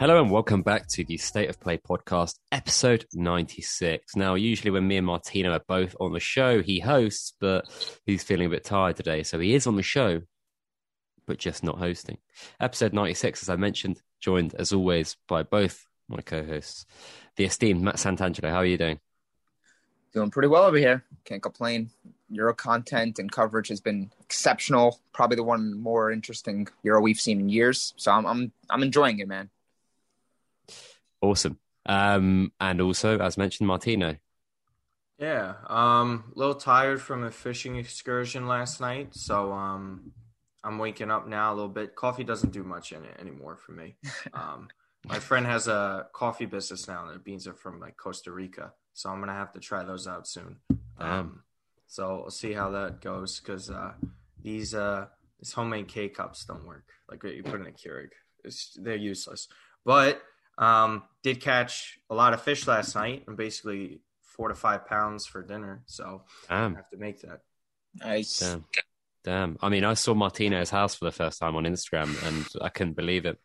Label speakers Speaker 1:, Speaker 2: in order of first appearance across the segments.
Speaker 1: Hello and welcome back to the State of Play podcast, episode 96. Now, usually when me and Martino are both on the show, he hosts, but he's feeling a bit tired today. So he is on the show, but just not hosting. Episode 96, as I mentioned, joined as always by both my co hosts, the esteemed Matt Santangelo. How are you doing?
Speaker 2: Doing pretty well over here. Can't complain. Euro content and coverage has been exceptional. Probably the one more interesting Euro we've seen in years. So I'm I'm I'm enjoying it, man.
Speaker 1: Awesome. Um, and also, as mentioned, Martino.
Speaker 3: Yeah, um, a little tired from a fishing excursion last night, so um, I'm waking up now a little bit. Coffee doesn't do much in it anymore for me. Um, my friend has a coffee business now, and the beans are from like Costa Rica, so I'm gonna have to try those out soon. Um, so we'll see how that goes because uh, these uh, these homemade K cups don't work. Like what you put in a Keurig, it's, they're useless. But um, did catch a lot of fish last night and basically four to five pounds for dinner. So
Speaker 1: Damn.
Speaker 3: I have to make that.
Speaker 2: Nice.
Speaker 1: Damn. Damn. I mean, I saw Martino's house for the first time on Instagram and I couldn't believe it.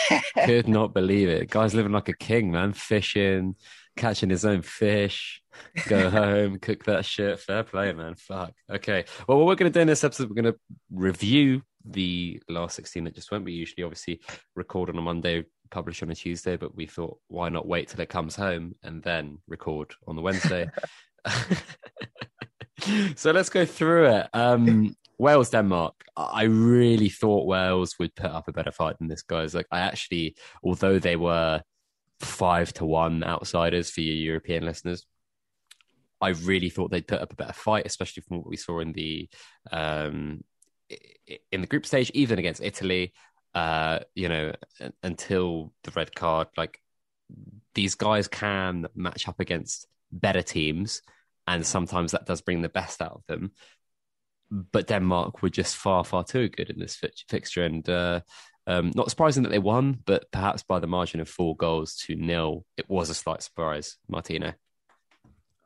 Speaker 1: Could not believe it. Guy's living like a king, man. Fishing, catching his own fish, go home, cook that shit. Fair play, man. Fuck. Okay. Well, what we're going to do in this episode, we're going to review the last 16 that just went. We usually obviously record on a Monday, publish on a Tuesday, but we thought, why not wait till it comes home and then record on the Wednesday? so let's go through it. Um, Wales, Denmark. I really thought Wales would put up a better fight than this, guys. Like, I actually, although they were five to one outsiders for your European listeners, I really thought they'd put up a better fight, especially from what we saw in the um, in the group stage, even against Italy. Uh, you know, until the red card, like these guys can match up against better teams, and sometimes that does bring the best out of them. But Denmark were just far, far too good in this fi- fixture, and uh, um, not surprising that they won, but perhaps by the margin of four goals to nil, it was a slight surprise. Martino.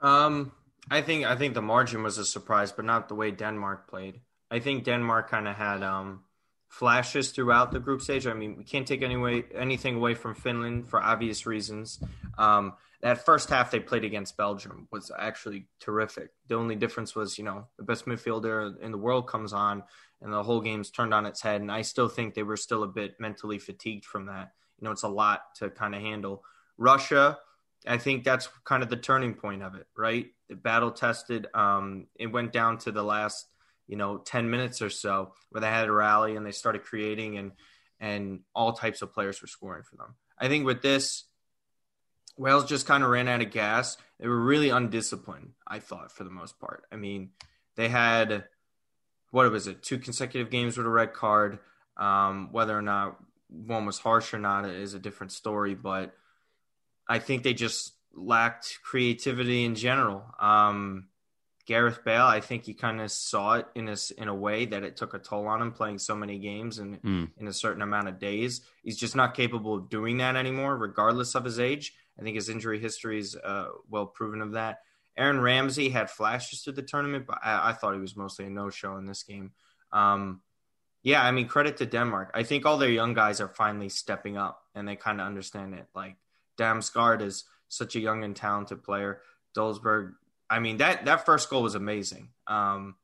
Speaker 3: Um, I think I think the margin was a surprise, but not the way Denmark played. I think Denmark kind of had um, flashes throughout the group stage. I mean, we can't take any way, anything away from Finland for obvious reasons. Um, that first half they played against Belgium was actually terrific. The only difference was, you know, the best midfielder in the world comes on and the whole game's turned on its head. And I still think they were still a bit mentally fatigued from that. You know, it's a lot to kind of handle. Russia, I think that's kind of the turning point of it, right? The battle tested. Um, it went down to the last you know 10 minutes or so where they had a rally and they started creating and and all types of players were scoring for them. I think with this wales just kind of ran out of gas. They were really undisciplined i thought for the most part. I mean they had what was it two consecutive games with a red card. Um, whether or not one was harsh or not is a different story but i think they just lacked creativity in general. Um, Gareth Bale, I think he kind of saw it in a, in a way that it took a toll on him playing so many games and
Speaker 1: Mm.
Speaker 3: in a certain amount of days. He's just not capable of doing that anymore, regardless of his age. I think his injury history is uh, well proven of that. Aaron Ramsey had flashes through the tournament, but I, I thought he was mostly a no show in this game. Um, yeah, I mean, credit to Denmark. I think all their young guys are finally stepping up and they kind of understand it. Like Damsgaard is such a young and talented player. Dolberg, I mean that that first goal was amazing. Um,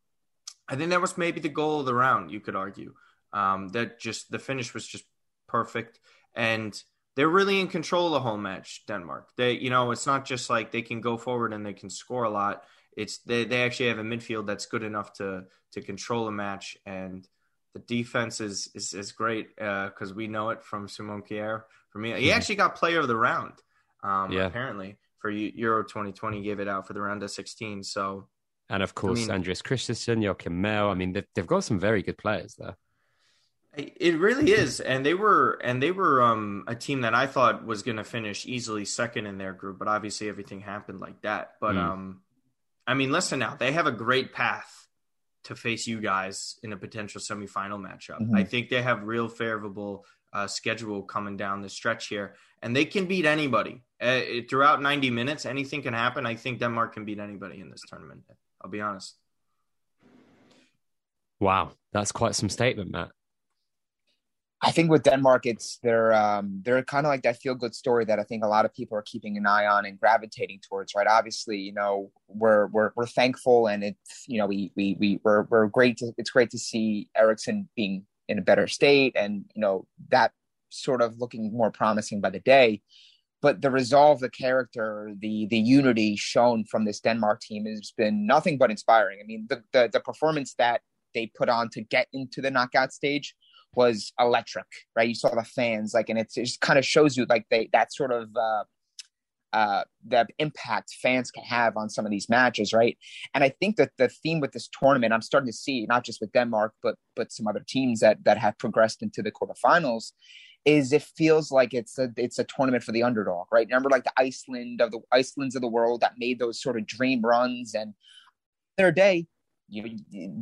Speaker 3: I think that was maybe the goal of the round. You could argue um, that just the finish was just perfect, and they're really in control of the whole match. Denmark, they you know it's not just like they can go forward and they can score a lot. It's they they actually have a midfield that's good enough to to control a match, and the defense is is, is great because we know it from Simon Kjær. For me, he
Speaker 1: Mhm.
Speaker 3: actually got player of the round. Um,
Speaker 1: Yeah.
Speaker 3: apparently for Euro 2020 gave it out for the round of 16. So
Speaker 1: And of course,
Speaker 3: mean-
Speaker 1: Andreas Christensen, Joakim Mæhle. I mean, they've, they've got some very good players there.
Speaker 3: it really is, and they were and they were um, a team that I thought was going to finish easily second in their group, but obviously everything happened like that. But
Speaker 1: Mm.
Speaker 3: um, I mean, listen now, they have a great path to face you guys in a potential semifinal matchup.
Speaker 2: Mhm.
Speaker 3: I think they have real favorable uh, schedule coming down the stretch here, and they can beat anybody uh, throughout 90 minutes. Anything can happen. I think Denmark can beat anybody in this tournament. I'll be honest.
Speaker 1: Wow, that's quite some statement, Matt.
Speaker 2: I think with Denmark, it's they're um, they're kind of like that feel good story that I think a lot of people are keeping an eye on and gravitating towards. Right? Obviously, you know we're we're we're thankful, and it's you know we we we we're, we're great. To, it's great to see Eriksen being in a better state, and you know that sort of looking more promising by the day. But the resolve, the character, the the unity shown from this Denmark team has been nothing but inspiring. I mean, the the, the performance that they put on to get into the knockout stage was electric, right? You saw the fans, like, and it just kind of shows you like they that sort of uh, uh, the impact fans can have on some of these matches, right? And I think that the theme with this tournament, I'm starting to see not just with Denmark, but but some other teams that that have progressed into the quarterfinals, is it feels like it's a it's a tournament for the underdog, right? Remember, like the Iceland of the Icelands of the world that made those sort of dream runs, and their day, you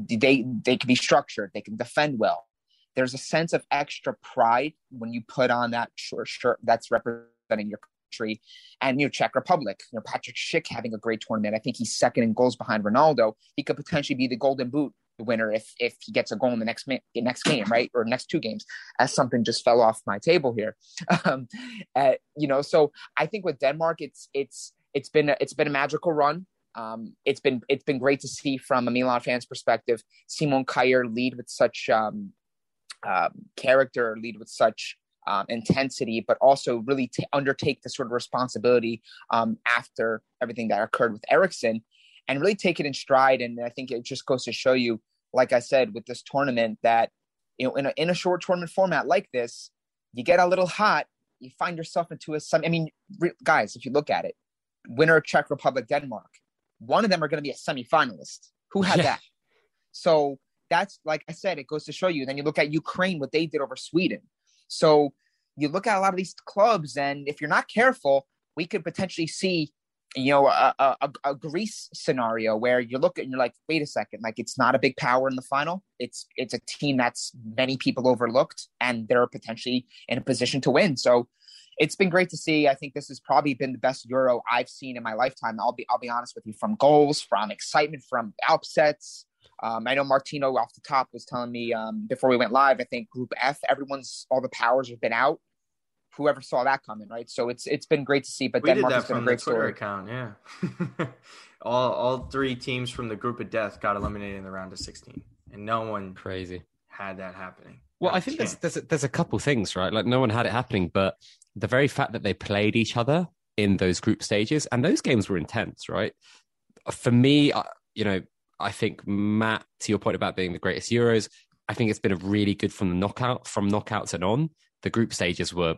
Speaker 2: they they can be structured, they can defend well. There's a sense of extra pride when you put on that short shirt that's representing your and you know Czech Republic, you know Patrick Schick having a great tournament. I think he's second in goals behind Ronaldo. He could potentially be the Golden Boot winner if if he gets a goal in the next ma- next game, right, or next two games. As something just fell off my table here, um, uh, you know. So I think with Denmark, it's it's it's been a, it's been a magical run. Um, it's been it's been great to see from a Milan fan's perspective, Simon Kjær lead with such um, um, character, lead with such um, intensity, but also really t- undertake the sort of responsibility um, after everything that occurred with Eriksen and really take it in stride. And I think it just goes to show you, like I said, with this tournament, that you know, in a, in a short tournament format like this, you get a little hot, you find yourself into a some. I mean, re- guys, if you look at it, winner Czech Republic, Denmark, one of them are going to be a semifinalist. Who had yeah. that? So that's like I said, it goes to show you. Then you look at Ukraine, what they did over Sweden. So you look at a lot of these clubs, and if you're not careful, we could potentially see you know a, a, a Greece scenario where you look and you're like wait a second like it's not a big power in the final. It's it's a team that's many people overlooked and they're potentially in a position to win. So it's been great to see. I think this has probably been the best euro i've seen in my lifetime. I'll be i'll be honest with you from goals from excitement from upsets um, I know Martino off the top was telling me um, before we went live. I think Group F, everyone's all the powers have been out whoever saw that coming, right? So it's it's been great to see. But
Speaker 3: we
Speaker 2: Denmark
Speaker 3: did
Speaker 2: that
Speaker 3: has been
Speaker 2: a great
Speaker 3: the Twitter
Speaker 2: story.
Speaker 3: account, yeah. all all three teams from the group of death got eliminated in the round of 16, and no one
Speaker 1: crazy
Speaker 3: had that happening.
Speaker 1: Well, I think there's there's a, there's a couple things, right? Like no one had it happening, but the very fact that they played each other in those group stages and those games were intense, right? For me, you know, I think Matt, to your point about being the greatest Euros, I think it's been a really good from the knockout from knockouts and on. The group stages were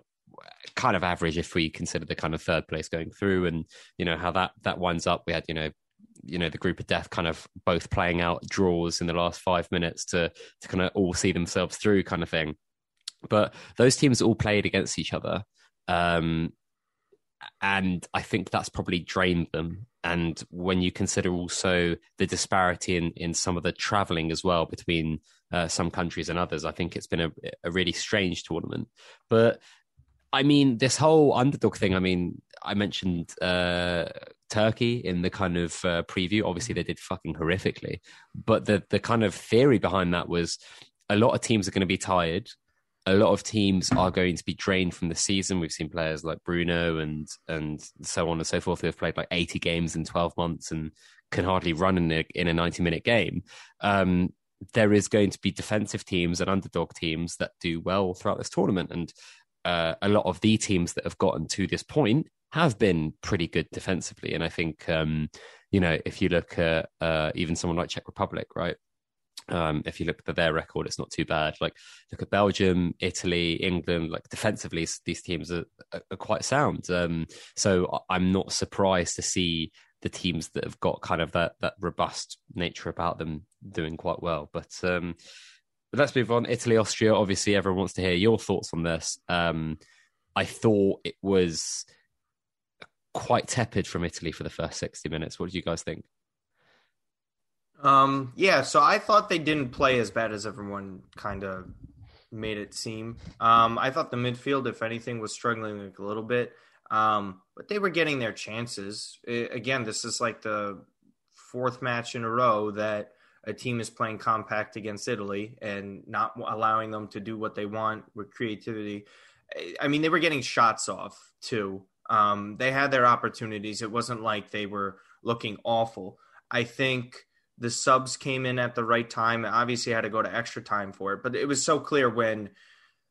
Speaker 1: kind of average if we consider the kind of third place going through and you know how that that winds up we had you know you know the group of death kind of both playing out draws in the last five minutes to to kind of all see themselves through kind of thing but those teams all played against each other um, and i think that's probably drained them and when you consider also the disparity in in some of the traveling as well between uh, some countries and others i think it's been a, a really strange tournament but I mean, this whole underdog thing. I mean, I mentioned uh, Turkey in the kind of uh, preview. Obviously, they did fucking horrifically, but the the kind of theory behind that was a lot of teams are going to be tired. A lot of teams are going to be drained from the season. We've seen players like Bruno and and so on and so forth who have played like eighty games in twelve months and can hardly run in a in a ninety minute game. Um, there is going to be defensive teams and underdog teams that do well throughout this tournament, and uh, a lot of the teams that have gotten to this point have been pretty good defensively. And I think, um, you know, if you look at uh, even someone like Czech Republic, right? Um, if you look at their record, it's not too bad. Like look at Belgium, Italy, England. Like defensively, these teams are, are quite sound. Um, so I'm not surprised to see the teams that have got kind of that that robust nature about them doing quite well. But um, but let's move on. Italy, Austria. Obviously, everyone wants to hear your thoughts on this. Um, I thought it was quite tepid from Italy for the first 60 minutes. What did you guys think?
Speaker 3: Um, yeah, so I thought they didn't play as bad as everyone kind of made it seem. Um, I thought the midfield, if anything, was struggling like a little bit, um, but they were getting their chances. It, again, this is like the fourth match in a row that a team is playing compact against Italy and not allowing them to do what they want with creativity. I mean, they were getting shots off too. Um, they had their opportunities. It wasn't like they were looking awful. I think the subs came in at the right time. Obviously, I had to go to extra time for it, but it was so clear when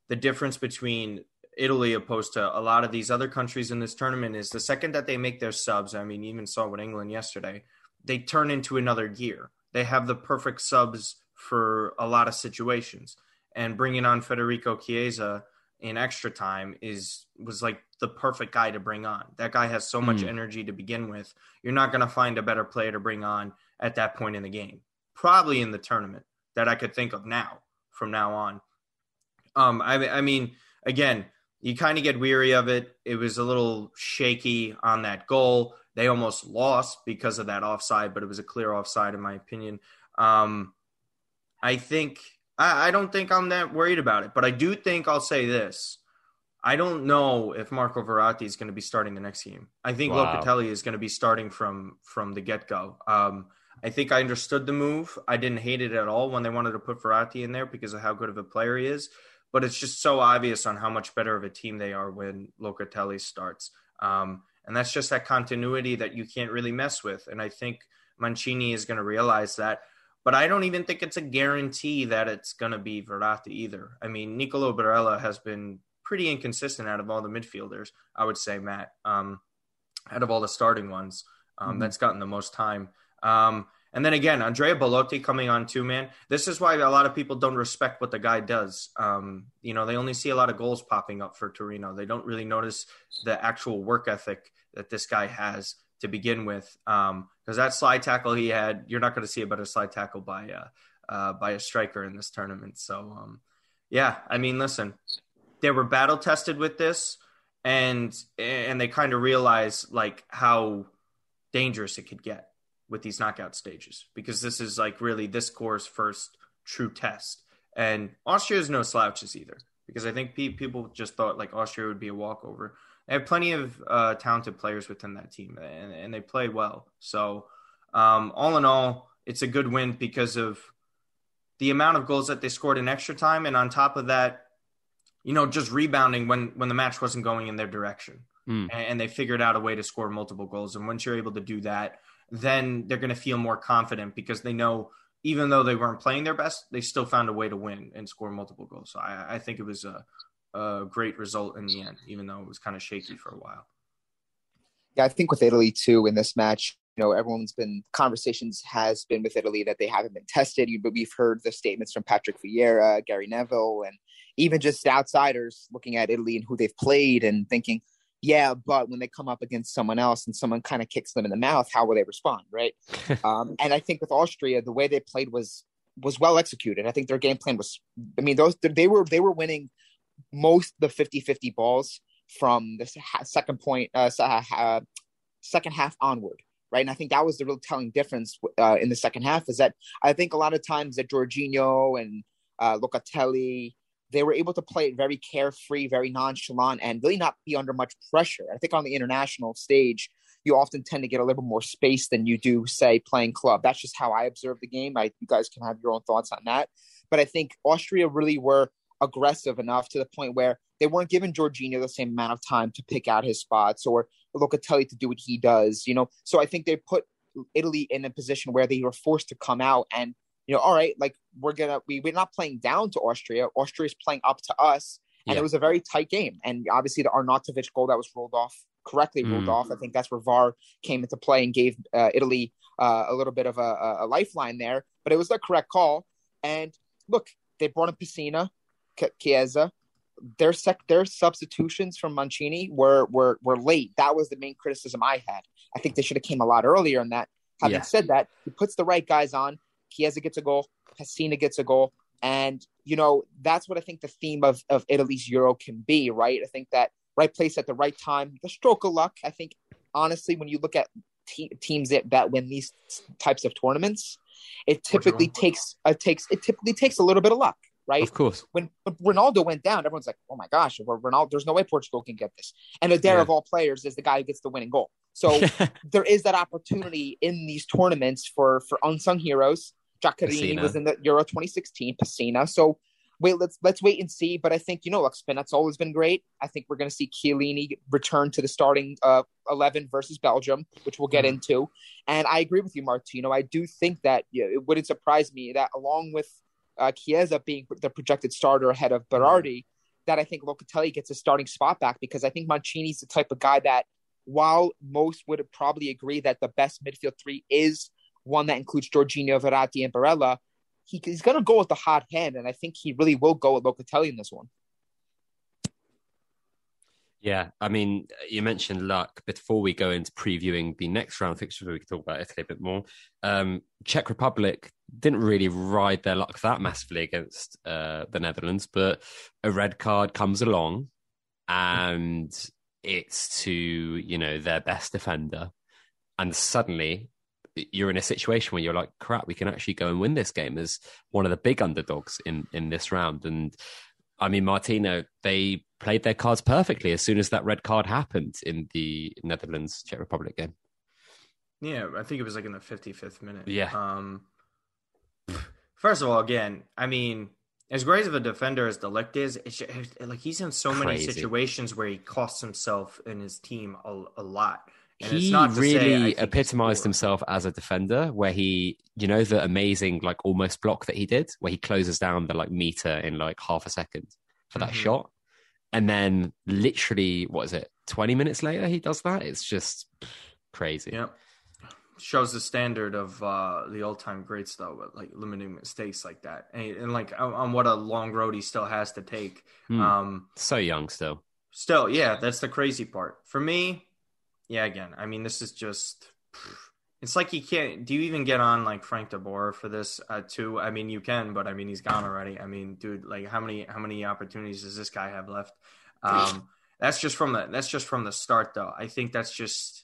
Speaker 3: the difference between Italy opposed to a lot of these other countries in this tournament is the second that they make their subs. I mean, even saw with England yesterday, they turn into another gear. They have the perfect subs for a lot of situations, and bringing on Federico Chiesa in extra time is was like the perfect guy to bring on. That guy has so much mm. energy to begin with. You're not going to find a better player to bring on at that point in the game. Probably in the tournament that I could think of now from now on. Um, I, I mean, again, you kind of get weary of it. It was a little shaky on that goal. They almost lost because of that offside, but it was a clear offside in my opinion. Um, I think I, I don't think I'm that worried about it, but I do think I'll say this. I don't know if Marco Verratti is going to be starting the next game. I think wow. Locatelli is going to be starting from from the get go. Um, I think I understood the move. I didn't hate it at all when they wanted to put Verratti in there because of how good of a player he is. But it's just so obvious on how much better of a team they are when Locatelli starts. Um, and that's just that continuity that you can't really mess with. And I think Mancini is going to realize that. But I don't even think it's a guarantee that it's going to be Verratti either. I mean, Nicolo Barella has been pretty inconsistent out of all the midfielders, I would say, Matt, um, out of all the starting ones. Um, mm-hmm. That's gotten the most time. Um, and then again, Andrea Belotti coming on too, man. This is why a lot of people don't respect what the guy does. Um, you know, they only see a lot of goals popping up for Torino. They don't really notice the actual work ethic that this guy has to begin with. Because um, that slide tackle he had, you're not going to see a better slide tackle by uh, uh, by a striker in this tournament. So, um, yeah, I mean, listen, they were battle tested with this, and and they kind of realize like how dangerous it could get with these knockout stages because this is like really this core's first true test. And Austria is no slouches either because I think people just thought like Austria would be a walkover. They have plenty of uh, talented players within that team, and, and they play well. So, um, all in all, it's a good win because of the amount of goals that they scored in extra time, and on top of that, you know, just rebounding when when the match wasn't going in their direction, mm. and, and they figured out a way to score multiple goals. And once you're able to do that, then they're going to feel more confident because they know even though they weren't playing their best, they still found a way to win and score multiple goals. So I, I think it was a, a great result in the end, even though it was kind of shaky for a while.
Speaker 2: Yeah, I think with Italy too in this match, you know, everyone's been conversations has been with Italy that they haven't been tested. But we've heard the statements from Patrick Vieira, Gary Neville, and even just outsiders looking at Italy and who they've played and thinking, yeah, but when they come up against someone else and someone kind of kicks them in the mouth, how will they respond, right? um, and I think with Austria, the way they played was was well executed. I think their game plan was. I mean, those they were they were winning most the 50-50 balls from the second point, uh, uh, second half onward, right? And I think that was the real telling difference uh, in the second half is that I think a lot of times that Jorginho and uh, Locatelli they were able to play it very carefree, very nonchalant, and really not be under much pressure. I think on the international stage, you often tend to get a little more space than you do, say, playing club. That's just how I observe the game. I, you guys can have your own thoughts on that. But I think Austria really were aggressive enough to the point where they weren't giving Jorginho the same amount of time to pick out his spots or Locatelli to do what he does, you know. So I think they put Italy in a position where they were forced to come out and you know, all right, like we're gonna we we're not playing down to Austria. Austria's playing up to us, and yeah. it was a very tight game. And obviously, the Arnautovic goal that was rolled off correctly ruled mm. off. I think that's where VAR came into play and gave uh, Italy uh, a little bit of a, a, lifeline there. But it was the correct call. And look, they brought in Pessina, Chiesa. Their sec- their substitutions from Mancini were were were late. That was the main criticism I had. I think they should have came a lot earlier in that. Having yeah. said that, he puts the right guys on. Chiesa gets a goal, Pessina gets a goal. And, you know, that's what I think the theme of, of Italy's Euro can be, right? I think that right place at the right time, the stroke of luck. I think, honestly, when you look at te- teams that, that win these types of tournaments, it typically takes uh, takes it typically takes a little bit of luck, right?
Speaker 1: Of course.
Speaker 2: When, when Ronaldo went down, everyone's like, "Oh my gosh, Ronaldo! There's no way Portugal can get this." And Eder yeah. of all players is the guy who gets the winning goal. So there is that opportunity in these tournaments for for unsung heroes Giaccherini was in the Euro 2016. Pessina. So wait, let's let's wait and see. But I think you know, look, Spinazzola has been great. I think we're going to see Chiellini return to the starting uh, eleven versus Belgium, which we'll get mm-hmm. into. And I agree with you, Martino. I do think that you know, it wouldn't surprise me that along with uh, Chiesa being the projected starter ahead of Berardi, that I think Locatelli gets a starting spot back because I think Mancini's the type of guy that, while most would probably agree that the best midfield three is one that includes Jorginho, Verratti, and Barella, he, he's going to go with the hot hand, and I think he really will go with Locatelli in this one.
Speaker 1: Yeah, I mean, you mentioned luck. Before we go into previewing the next round fixtures, we can talk about Italy a bit more. Um, Czech Republic didn't really ride their luck that massively against uh, the Netherlands, but a red card comes along, and it's to you know their best defender, and suddenly you're in a situation where you're like, crap, we can actually go and win this game as one of the big underdogs in in this round. And I mean, Martino, they played their cards perfectly as soon as that red card happened in the Netherlands Czech Republic game.
Speaker 3: Yeah, I think it was like in the 55th minute.
Speaker 1: Yeah.
Speaker 3: Um, first of all, again, I mean, as great of a defender as de Ligt is, it's just, like he's in so Crazy. many situations where he costs himself and his team a, a lot.
Speaker 1: And he really say, epitomized himself as a defender, where he, you know, the amazing like almost block that he did, where he closes down the like meter in like half a second for that mm-hmm. shot, and then literally, what is it, twenty minutes later, he does that. It's just crazy.
Speaker 3: Yeah, shows the standard of uh the all-time greats though, but like limiting mistakes like that, and, and like on, on, what a long road he still has to take. Mm. Um,
Speaker 1: so young still.
Speaker 3: Still, yeah, that's the crazy part for me yeah, again, I mean, this is just. It's like you can't. Do you even get on like Frank de Boer for this uh, too? I mean, you can, but I mean, he's gone already. I mean, dude, like how many how many opportunities does this guy have left? Um, that's just from the that's just from the start, though. I think that's just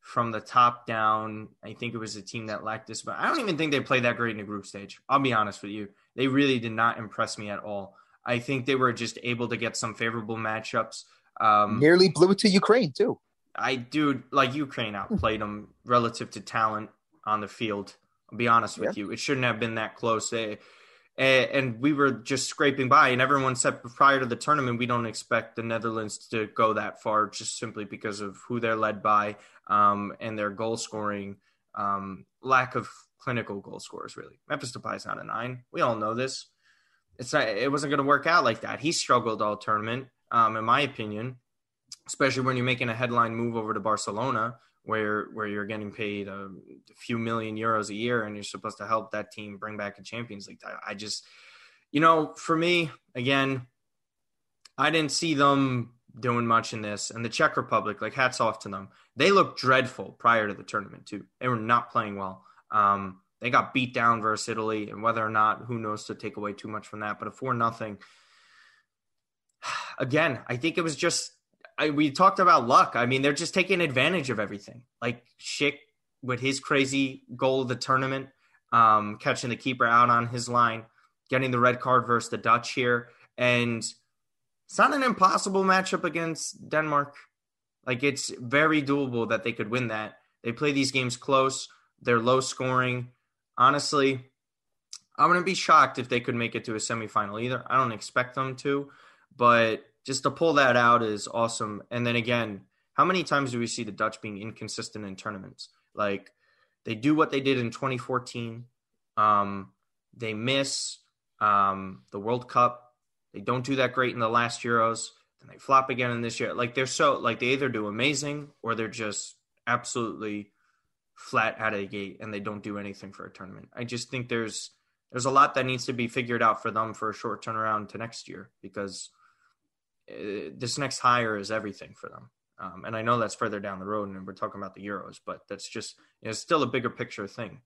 Speaker 3: from the top down. I think it was a team that lacked this, but I don't even think they played that great in the group stage. I'll be honest with you; they really did not impress me at all. I think they were just able to get some favorable matchups. Um,
Speaker 2: Nearly blew it to Ukraine too.
Speaker 3: I do like Ukraine outplayed them relative to talent on the field. I'll be honest with yeah. you, it shouldn't have been that close. They, and we were just scraping by, and everyone said prior to the tournament we don't expect the Netherlands to go that far, just simply because of who they're led by um, and their goal scoring um, lack of clinical goal scorers. Really, Memphis Depay is not a nine. We all know this. It's not. It wasn't going to work out like that. He struggled all tournament, um, in my opinion especially when you're making a headline move over to Barcelona, where where you're getting paid a, few million euros a year, and you're supposed to help that team bring back a Champions League. I, I just, you know, for me, again, I didn't see them doing much in this. And the Czech Republic, like hats off to them. They looked dreadful prior to the tournament too. They were not playing well. Um, they got beat down versus Italy, and whether or not, who knows to take away too much from that. But a four nothing. Again, I think it was just I, we talked about luck. I mean, they're just taking advantage of everything. Like Schick with his crazy goal of the tournament, um, catching the keeper out on his line, getting the red card versus the Dutch here, and it's not an impossible matchup against Denmark. Like it's very doable that they could win that. They play these games close. They're low scoring. Honestly, I wouldn't be shocked if they could make it to a semifinal either. I don't expect them to, but just to pull that out is awesome. And then again, how many times do we see the Dutch being inconsistent in tournaments? Like they do what they did in 2014. Um, they miss um, the World Cup. They don't do that great in the last Euros. Then they flop again in this year. Like they're so like they either do amazing or they're just absolutely flat out of the gate and they don't do anything for a tournament. I just think there's there's a lot that needs to be figured out for them for a short turnaround to next year because uh, this next hire is everything for them. Um, and I know that's further down the road, and we're talking about the Euros, but that's just it's still a bigger picture thing.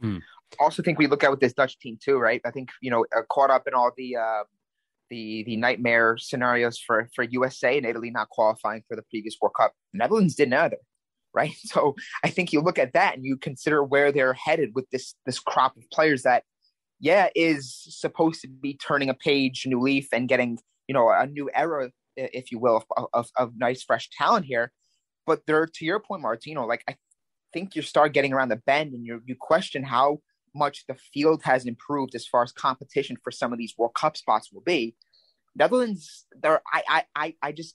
Speaker 2: Hmm. Also, think we look at with this Dutch team too, right? I think you know uh, caught up in all the uh, the the nightmare scenarios for for USA and Italy not qualifying for the previous World Cup. Netherlands didn't either, right? So I think you look at that and you consider where they're headed with this this crop of players that, yeah, is supposed to be turning a page, new leaf, and getting you know a new era, if you will, of, of, of nice fresh talent here. But there, to your point, Martino, like I think you start getting around the bend and you you question how much the field has improved as far as competition for some of these World Cup spots will be, Netherlands, there, I, I, I, I just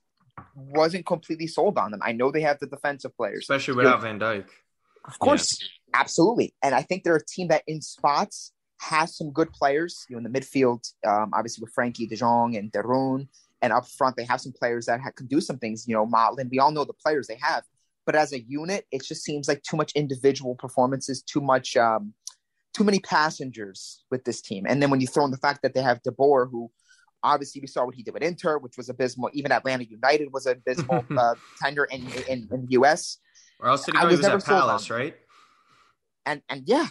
Speaker 2: wasn't completely sold on them. I know they have the defensive players,
Speaker 3: especially without Van Dijk.
Speaker 2: Of course, yeah. absolutely. And I think they're a team that in spots has some good players. You know, in the midfield, um, obviously with Frenkie De Jong and de Roon and up front they have some players that ha- can do some things. You know, Motland. We all know the players they have, but as a unit, it just seems like too much individual performances, too much, um, too many passengers with this team. And then when you throw in the fact that they have De Boer, who obviously we saw what he did with Inter, which was abysmal. Even Atlanta United was an abysmal uh, tender in, in, in the U.S.
Speaker 3: Or else did he go? I was, was at Palace, right?
Speaker 2: And and yeah,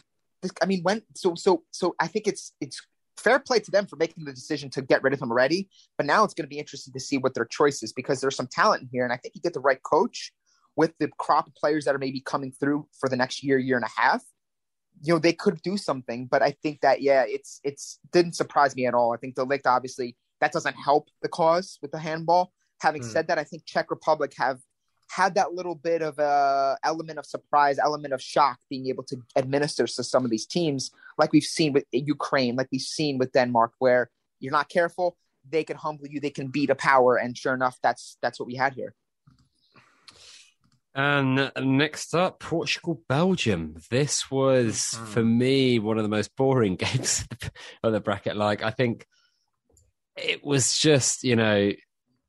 Speaker 2: I mean, when so so so I think it's it's fair play to them for making the decision to get rid of him already. But now it's going to be interesting to see what their choice is because there's some talent in here, and I think you get the right coach with the crop of players that are maybe coming through for the next year, year and a half. You know, they could do something, but I think that yeah, it's it's didn't surprise me at all. I think De Ligt obviously that doesn't help the cause with the handball. Having mm. said that, I think Czech Republic have had that little bit of a element of surprise, element of shock, being able to administer to some of these teams, like we've seen with Ukraine, like we've seen with Denmark, where you're not careful, they can humble you, they can beat a power, and sure enough, that's that's what we had here.
Speaker 1: And next up, Portugal Belgium. This was mm-hmm. for me one of the most boring games of the bracket. Like I think it was just you know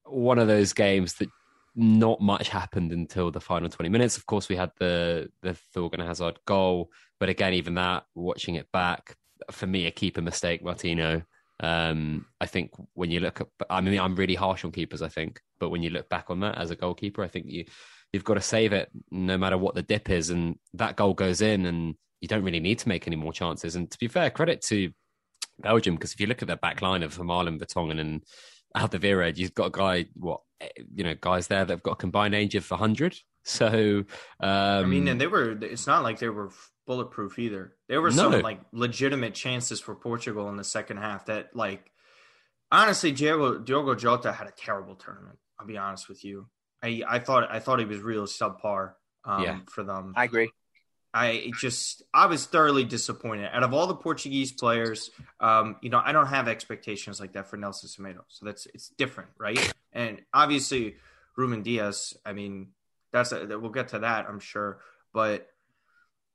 Speaker 1: one of those games that not much happened until the final 20 minutes. Of course, we had the the Thorgan Hazard goal, but again, even that, watching it back, for me, a keeper mistake, Martino. Um, I think when you look at, I mean, I'm really harsh on keepers, I think, but when you look back on that as a goalkeeper, I think you you've got to save it no matter what the dip is, and that goal goes in, and you don't really need to make any more chances. And to be fair, credit to Belgium because if you look at their back line of Vermaelen, Vertonghen, and Alderweireld, you've got a guy, what, you know, guys there that have got a combined age of 100. So, um, I
Speaker 3: mean, and they were, it's not like they were bulletproof either. There were some like legitimate chances for Portugal in the second half that, like, honestly, Diogo, Diogo Jota had a terrible tournament. I'll be honest with you. I, I thought, I thought he was real subpar um, yeah. for them.
Speaker 2: I agree.
Speaker 3: I just I was thoroughly disappointed. Out of all the Portuguese players, um, you know, I don't have expectations like that for Nelson Semedo. So that's it's different, right? And obviously, Ruben Dias. I mean, that's a, we'll get to that, I'm sure. But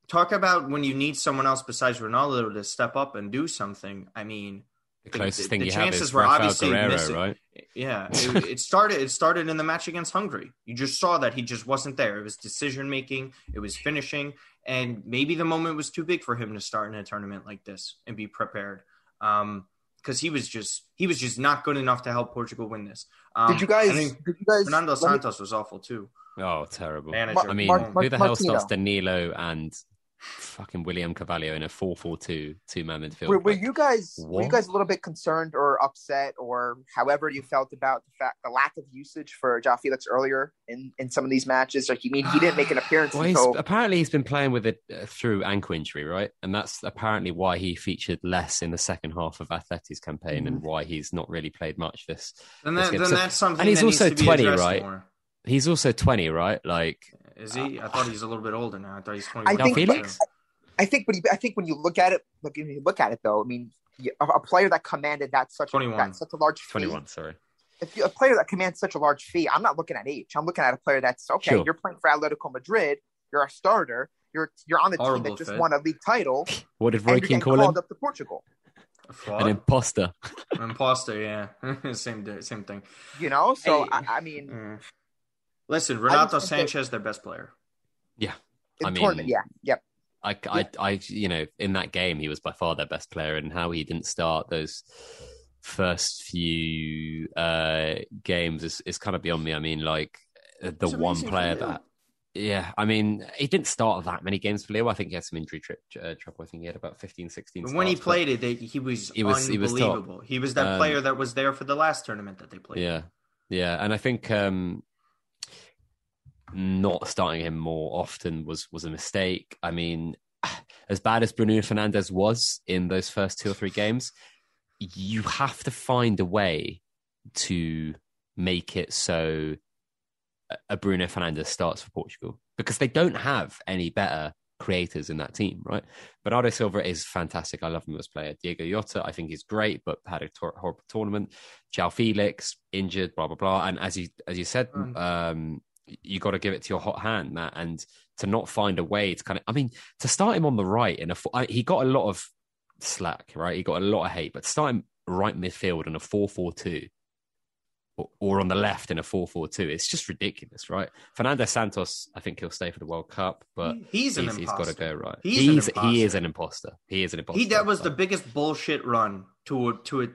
Speaker 3: talk about when you need someone else besides Ronaldo to step up and do something. I mean,
Speaker 1: the closest the, thing the you chances have is were Rafael obviously Guerreiro, missing. right?
Speaker 3: Yeah, it, it, started. It started in the match against Hungary. You just saw that he just wasn't there. It was decision making. It was finishing, and maybe the moment was too big for him to start in a tournament like this and be prepared. Um, because he was just he was just not good enough to help Portugal win this. Um,
Speaker 2: did you guys? I mean, Did you guys?
Speaker 3: Fernando Santos me, was awful too.
Speaker 1: Oh, terrible! Manager. I mean, Mar- Mar- who the hell Martino. stops Danilo and fucking William Carvalho in a 4-4-2 two-man midfield.
Speaker 2: Were, were like, you guys what? were you guys a little bit concerned or upset or however you felt about the fact the lack of usage for João Felix earlier in, in some of these matches? Like, you mean he didn't make an appearance well, until...
Speaker 1: apparently he's been playing with it uh, through ankle injury, right? And that's apparently why he featured less in the second half of Atleti's campaign mm-hmm. and why he's not really played much this.
Speaker 3: And that, then so, that's something.
Speaker 1: And he's also twenty,
Speaker 3: right?
Speaker 1: More. He's also twenty, right? Like,
Speaker 3: is he? I thought he's a little bit older now. I thought he's twenty. I
Speaker 2: think, Felix. I think, but I think when you look at it, look when you look at it though, I mean, a, a player that commanded that such 21. a, that, such a large fee,
Speaker 1: 21, sorry.
Speaker 2: If you, a player that commands such a large fee, I'm not looking at age. I'm looking at a player that's okay. Sure. You're playing for Atletico Madrid. You're a starter. You're you're on the Horrible team that just fit. won a league title.
Speaker 1: What did Roy Keane call him?
Speaker 2: Up to Portugal.
Speaker 1: An imposter.
Speaker 3: An imposter, yeah. same same thing.
Speaker 2: You know, so hey. I, I, mean, mm.
Speaker 3: Listen, Renato Sanches, their best player.
Speaker 1: Yeah,
Speaker 2: in I mean, tournament, yeah, yep.
Speaker 1: I, I, I, you know, in that game, he was by far their best player, and how he didn't start those first few uh, games is, is kind of beyond me. I mean, like the one player that, yeah, I mean, he didn't start that many games for Lille. I think he had some injury trip, uh, trouble. I think he had about 15, 16.
Speaker 3: Starts, when he played it, they, he was he was unbelievable. He was, he was that um, player that was there for the last tournament that they played.
Speaker 1: Yeah, yeah, and I think um, not starting him more often was was a mistake. I mean, as bad as Bruno Fernandes was in those first two or three games, you have to find a way to make it so a Bruno Fernandes starts for Portugal because they don't have any better creators in that team, right? Bernardo Silva is fantastic. I love him as a player. Diogo Jota, I think he's great, but had a tor- horrible tournament. João Felix injured, blah blah blah. And as you as you said,
Speaker 3: Mm.
Speaker 1: um, you got to give it to your hot hand, Matt, and to not find a way to kind of. I mean, to start him on the right in a, fo- I, he got a lot of slack, right? He got a lot of hate, but start him right midfield in a four-four-two or, or on the left in a 4-4-2. It's just ridiculous, right? Fernando Santos, I think he'll stay for the World Cup, but
Speaker 3: he's,
Speaker 1: he's, he's got to go right.
Speaker 3: He's,
Speaker 1: he's he is an imposter. He is an imposter.
Speaker 3: He that was the biggest bullshit run to a to a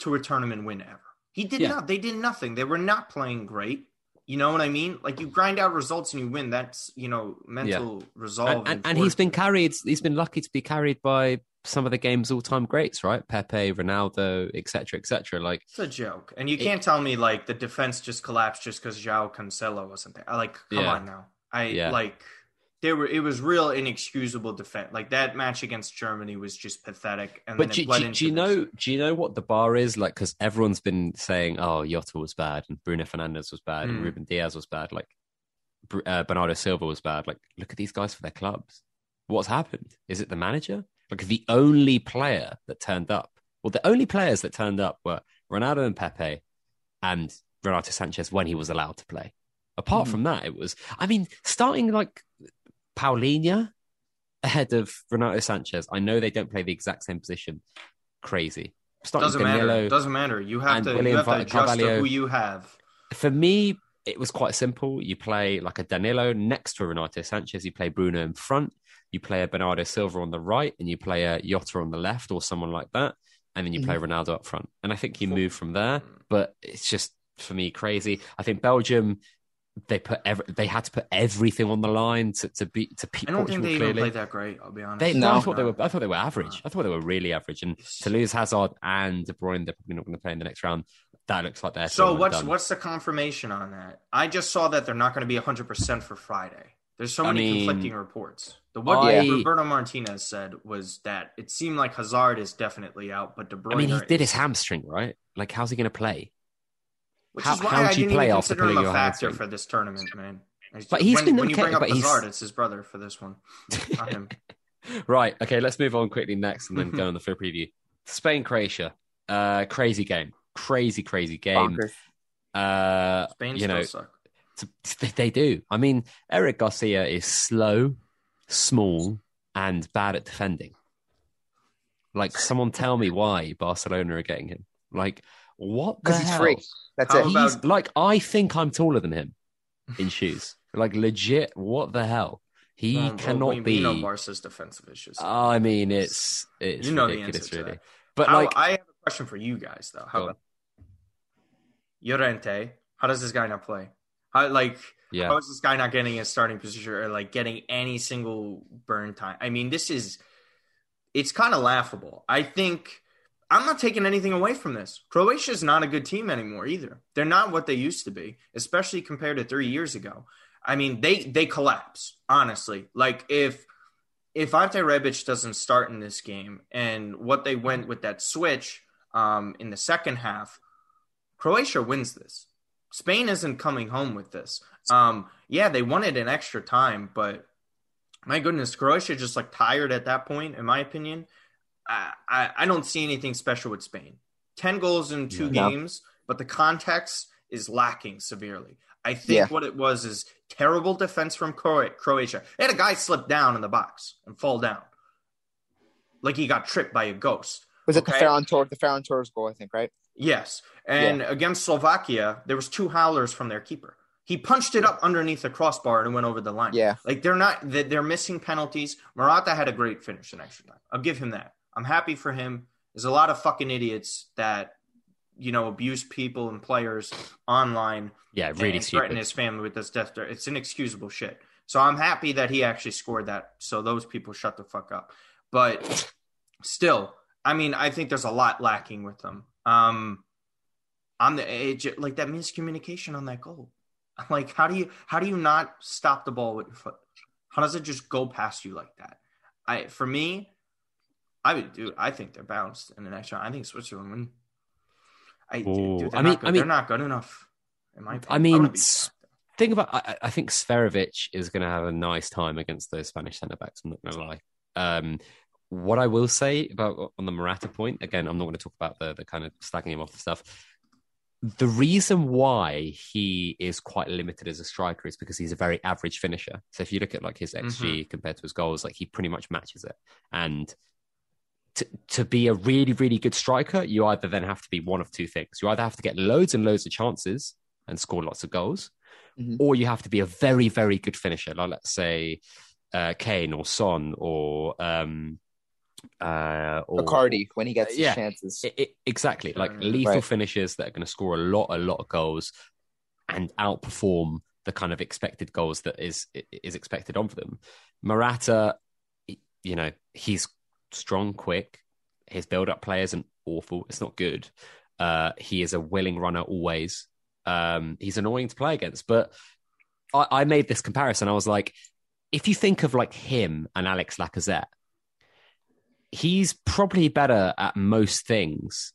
Speaker 3: to a tournament win ever. He did
Speaker 1: Yeah.
Speaker 3: not. They did nothing. They were not playing great. You know what I mean? Like you grind out results and you win. That's you know mental resolve.
Speaker 1: and, and, and he's been carried. He's been lucky to be carried by some of the game's all-time greats, right? Pepe, Ronaldo, etc., etc. Like,
Speaker 3: It's a joke, and you can't tell me like the defense just collapsed just because João Cancelo wasn't there. Like, come
Speaker 1: Yeah.
Speaker 3: on now. I
Speaker 1: Yeah.
Speaker 3: like there were it was real inexcusable defense. Like that match against Germany was just pathetic. And
Speaker 1: but
Speaker 3: then
Speaker 1: do, do, do you know? Do you know what the bar is? Like, because everyone's been saying, "Oh, Jota was bad, and Bruno Fernandes was bad, and
Speaker 3: Mm.
Speaker 1: Ruben Dias was bad." Like, uh, Bernardo Silva was bad. Like, look at these guys for their clubs. What's happened? Is it the manager? Like, the only player that turned up, well, the only players that turned up were Ronaldo and Pepe, and Renato Sanches when he was allowed to play. Apart
Speaker 2: Mhm.
Speaker 1: from that, it was. I mean, starting like Palhinha ahead of Renato Sanches. I know they don't play the exact same position. Crazy. Starting
Speaker 3: Doesn't matter. Doesn't matter. You have
Speaker 1: and
Speaker 3: to.
Speaker 1: William
Speaker 3: you have to
Speaker 1: Va-
Speaker 3: adjust to who you have.
Speaker 1: For me, it was quite simple. You play like a Danilo next to a Renato Sanches. You play Bruno in front. You play a Bernardo Silva on the right, and you play a Jota on the left, or someone like that. And then you play mm-hmm. Ronaldo up front. And I think you move from there. But it's just for me crazy. I think Belgium. They put every, they had to put everything on the line to to beat to beat
Speaker 3: I don't
Speaker 1: Portugal.
Speaker 3: think they even
Speaker 1: clearly.
Speaker 3: played that great. I'll be honest.
Speaker 1: They,
Speaker 2: No.
Speaker 1: I thought they were. I thought they were average. I thought they were really average. And to lose Hazard and De Bruyne, they're probably not going to play in the next round. That looks like they're
Speaker 3: So what's
Speaker 1: done.
Speaker 3: what's the confirmation on that? I just saw that they're not going to be 100 percent for Friday. There's so
Speaker 1: I
Speaker 3: many
Speaker 1: mean,
Speaker 3: conflicting reports. The what
Speaker 1: I-
Speaker 3: Roberto Martinez said was that it seemed like Hazard is definitely out, but De Bruyne.
Speaker 1: I mean, he did his hamstring, right? Like, how's he going to play?
Speaker 3: Which
Speaker 1: how-
Speaker 3: is why
Speaker 1: how
Speaker 3: I
Speaker 1: do you
Speaker 3: didn't
Speaker 1: play
Speaker 3: even
Speaker 1: after
Speaker 3: consider him a factor for this tournament, man.
Speaker 1: But he's
Speaker 3: when,
Speaker 1: been
Speaker 3: when you bring up
Speaker 1: but he's-
Speaker 3: Hazard, it's his brother for this one, not him.
Speaker 1: Right. Okay. Let's move on quickly next, and then go on the full preview. Spain, Croatia. Uh, crazy game. Crazy, crazy game.
Speaker 2: Bonkers.
Speaker 1: Uh,
Speaker 3: Spain
Speaker 1: you
Speaker 3: still
Speaker 1: know,
Speaker 3: suck.
Speaker 1: They- They do. I mean, Eric Garcia is slow, small, and bad at defending. Like, someone tell me why Barcelona are getting him. Like, what
Speaker 2: Because he's free. That's
Speaker 3: How
Speaker 2: it.
Speaker 3: about-
Speaker 1: He's like, I think I'm taller than him in shoes. Like, legit. What the hell? He
Speaker 3: Well, well,
Speaker 1: cannot
Speaker 3: we,
Speaker 1: be.
Speaker 3: We know Barca's defensive issues.
Speaker 1: I mean, it's it's
Speaker 3: You know the
Speaker 1: ridiculous,
Speaker 3: answer to
Speaker 1: really.
Speaker 3: that.
Speaker 1: But
Speaker 3: How-
Speaker 1: like,
Speaker 3: I have a question for you guys though. How
Speaker 1: Go
Speaker 3: about Llorente? How does this guy not play? How like
Speaker 1: yeah,
Speaker 3: how is this guy not getting a starting position or like getting any single burn time? I mean, this is it's kind of laughable. I think I'm not taking anything away from this. Croatia is not a good team anymore either. They're not what they used to be, especially compared to three years ago. I mean, they they collapse honestly. Like if if Ante Rebic doesn't start in this game and what they went with that switch um, in the second half, Croatia wins this. Spain isn't coming home with this. Um, yeah, they wanted an extra time, but my goodness, Croatia just like tired at that point, in my opinion. I, I, I don't see anything special with Spain. 10 goals in two
Speaker 2: Yeah.
Speaker 3: games, but the context is lacking severely. I think
Speaker 2: Yeah.
Speaker 3: what it was is terrible defense from Croatia. They had a guy slip down in the box and fall down. Like he got tripped by a ghost.
Speaker 2: Was it the
Speaker 3: Okay.
Speaker 2: Ferran Torres, the Ferran Torres goal? I think right.
Speaker 3: Yes. And against Slovakia, there was two howlers from their keeper. He punched it up underneath the crossbar and went over the line.
Speaker 2: Yeah.
Speaker 3: Like they're not they- they're missing penalties. Morata had a great finish in extra time. I'll give him that. I'm happy for him. There's a lot of fucking idiots that you know abuse people and players online
Speaker 1: yeah, really
Speaker 3: and threaten his family with this death threat. It's inexcusable shit. So I'm happy that he actually scored that. So those people shut the fuck up. But still, I mean, I think there's a lot lacking with them. Um, on the edge, like that miscommunication on that goal. Like, how do you how do you not stop the ball with your foot? How does it just go past you like that? I for me, I would do. I think they're bounced in the next round. I think Switzerland win. I,
Speaker 1: Ooh,
Speaker 3: dude,
Speaker 1: I mean- I mean-
Speaker 3: they're not good enough. In my opinion.
Speaker 1: I mean,
Speaker 3: wouldn't be
Speaker 1: s-
Speaker 3: shocked.
Speaker 1: think about. I, I think Seferovic is going to have a nice time against those Spanish centre backs. I'm not going to lie. Um, what I will say about on the Morata point, again, I'm not going to talk about the the kind of slagging him off the stuff. The reason why he is quite limited as a striker is because he's a very average finisher. So if you look at like his XG
Speaker 3: Mm-hmm.
Speaker 1: compared to his goals, like he pretty much matches it. And to, to be a really, really good striker, you either then have to be one of two things. You either have to get loads and loads of chances and score lots of goals,
Speaker 2: Mhm.
Speaker 1: or you have to be a very, very good finisher. Like let's say uh, Kane or Son or um, uh, or
Speaker 2: Bacardi when he gets his
Speaker 1: Yeah.
Speaker 2: chances.
Speaker 1: I- I- exactly like
Speaker 3: Mm,
Speaker 1: lethal
Speaker 2: right.
Speaker 1: finishers that are going to score a lot, a lot of goals and outperform the kind of expected goals that is is expected of them. Morata, you know, he's strong, quick. His build-up play isn't awful. It's not good. Uh, he is a willing runner always. Um, he's annoying to play against, but I, I made this comparison. I was like, if you think of like him and Alex Lacazette, he's probably better at most things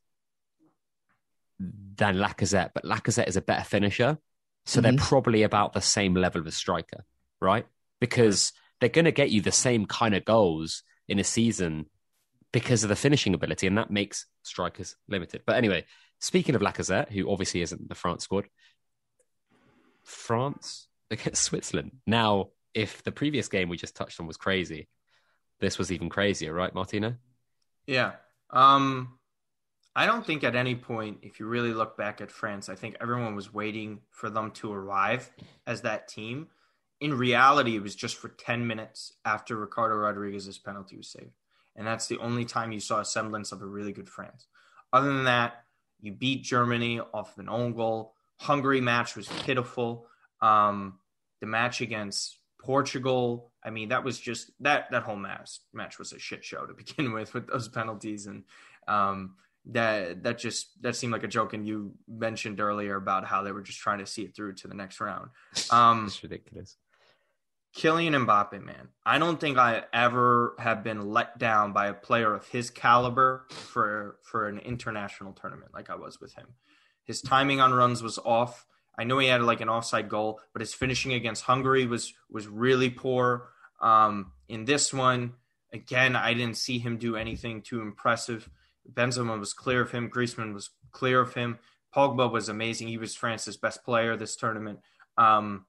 Speaker 1: than Lacazette, but Lacazette is a better finisher. So they're
Speaker 2: Mhm.
Speaker 1: probably about the same level of a striker, right? Because they're going to get you the same kind of goals in a season because of the finishing ability, and that makes strikers limited. But anyway, speaking of Lacazette, who obviously isn't the France squad, France against Switzerland. Now, if the previous game we just touched on was crazy, this was even crazier, right, Martina?
Speaker 3: Yeah. Um, I don't think at any point, if you really look back at France, I think everyone was waiting for them to arrive as that team. In reality, it was just for 10 minutes after Ricardo Rodriguez's penalty was saved. And that's the only time you saw a semblance of a really good France. Other than that, you beat Germany off of an own goal. Hungary match was pitiful. Um, the match against Portugal, I mean, that was just that that whole match match was a shit show to begin with with those penalties and um, that that just that seemed like a joke. And you mentioned earlier about how they were just trying to see it through to the next round. Um,
Speaker 1: it's ridiculous.
Speaker 3: Kylian Mbappe, man, I don't think I ever have been let down by a player of his caliber for for an international tournament like I was with him. His timing on runs was off. I know he had like an offside goal, but his finishing against Hungary was was really poor. Um, in this one, again, I didn't see him do anything too impressive. Benzema was clear of him. Griezmann was clear of him. Pogba was amazing. He was France's best player this tournament. Um,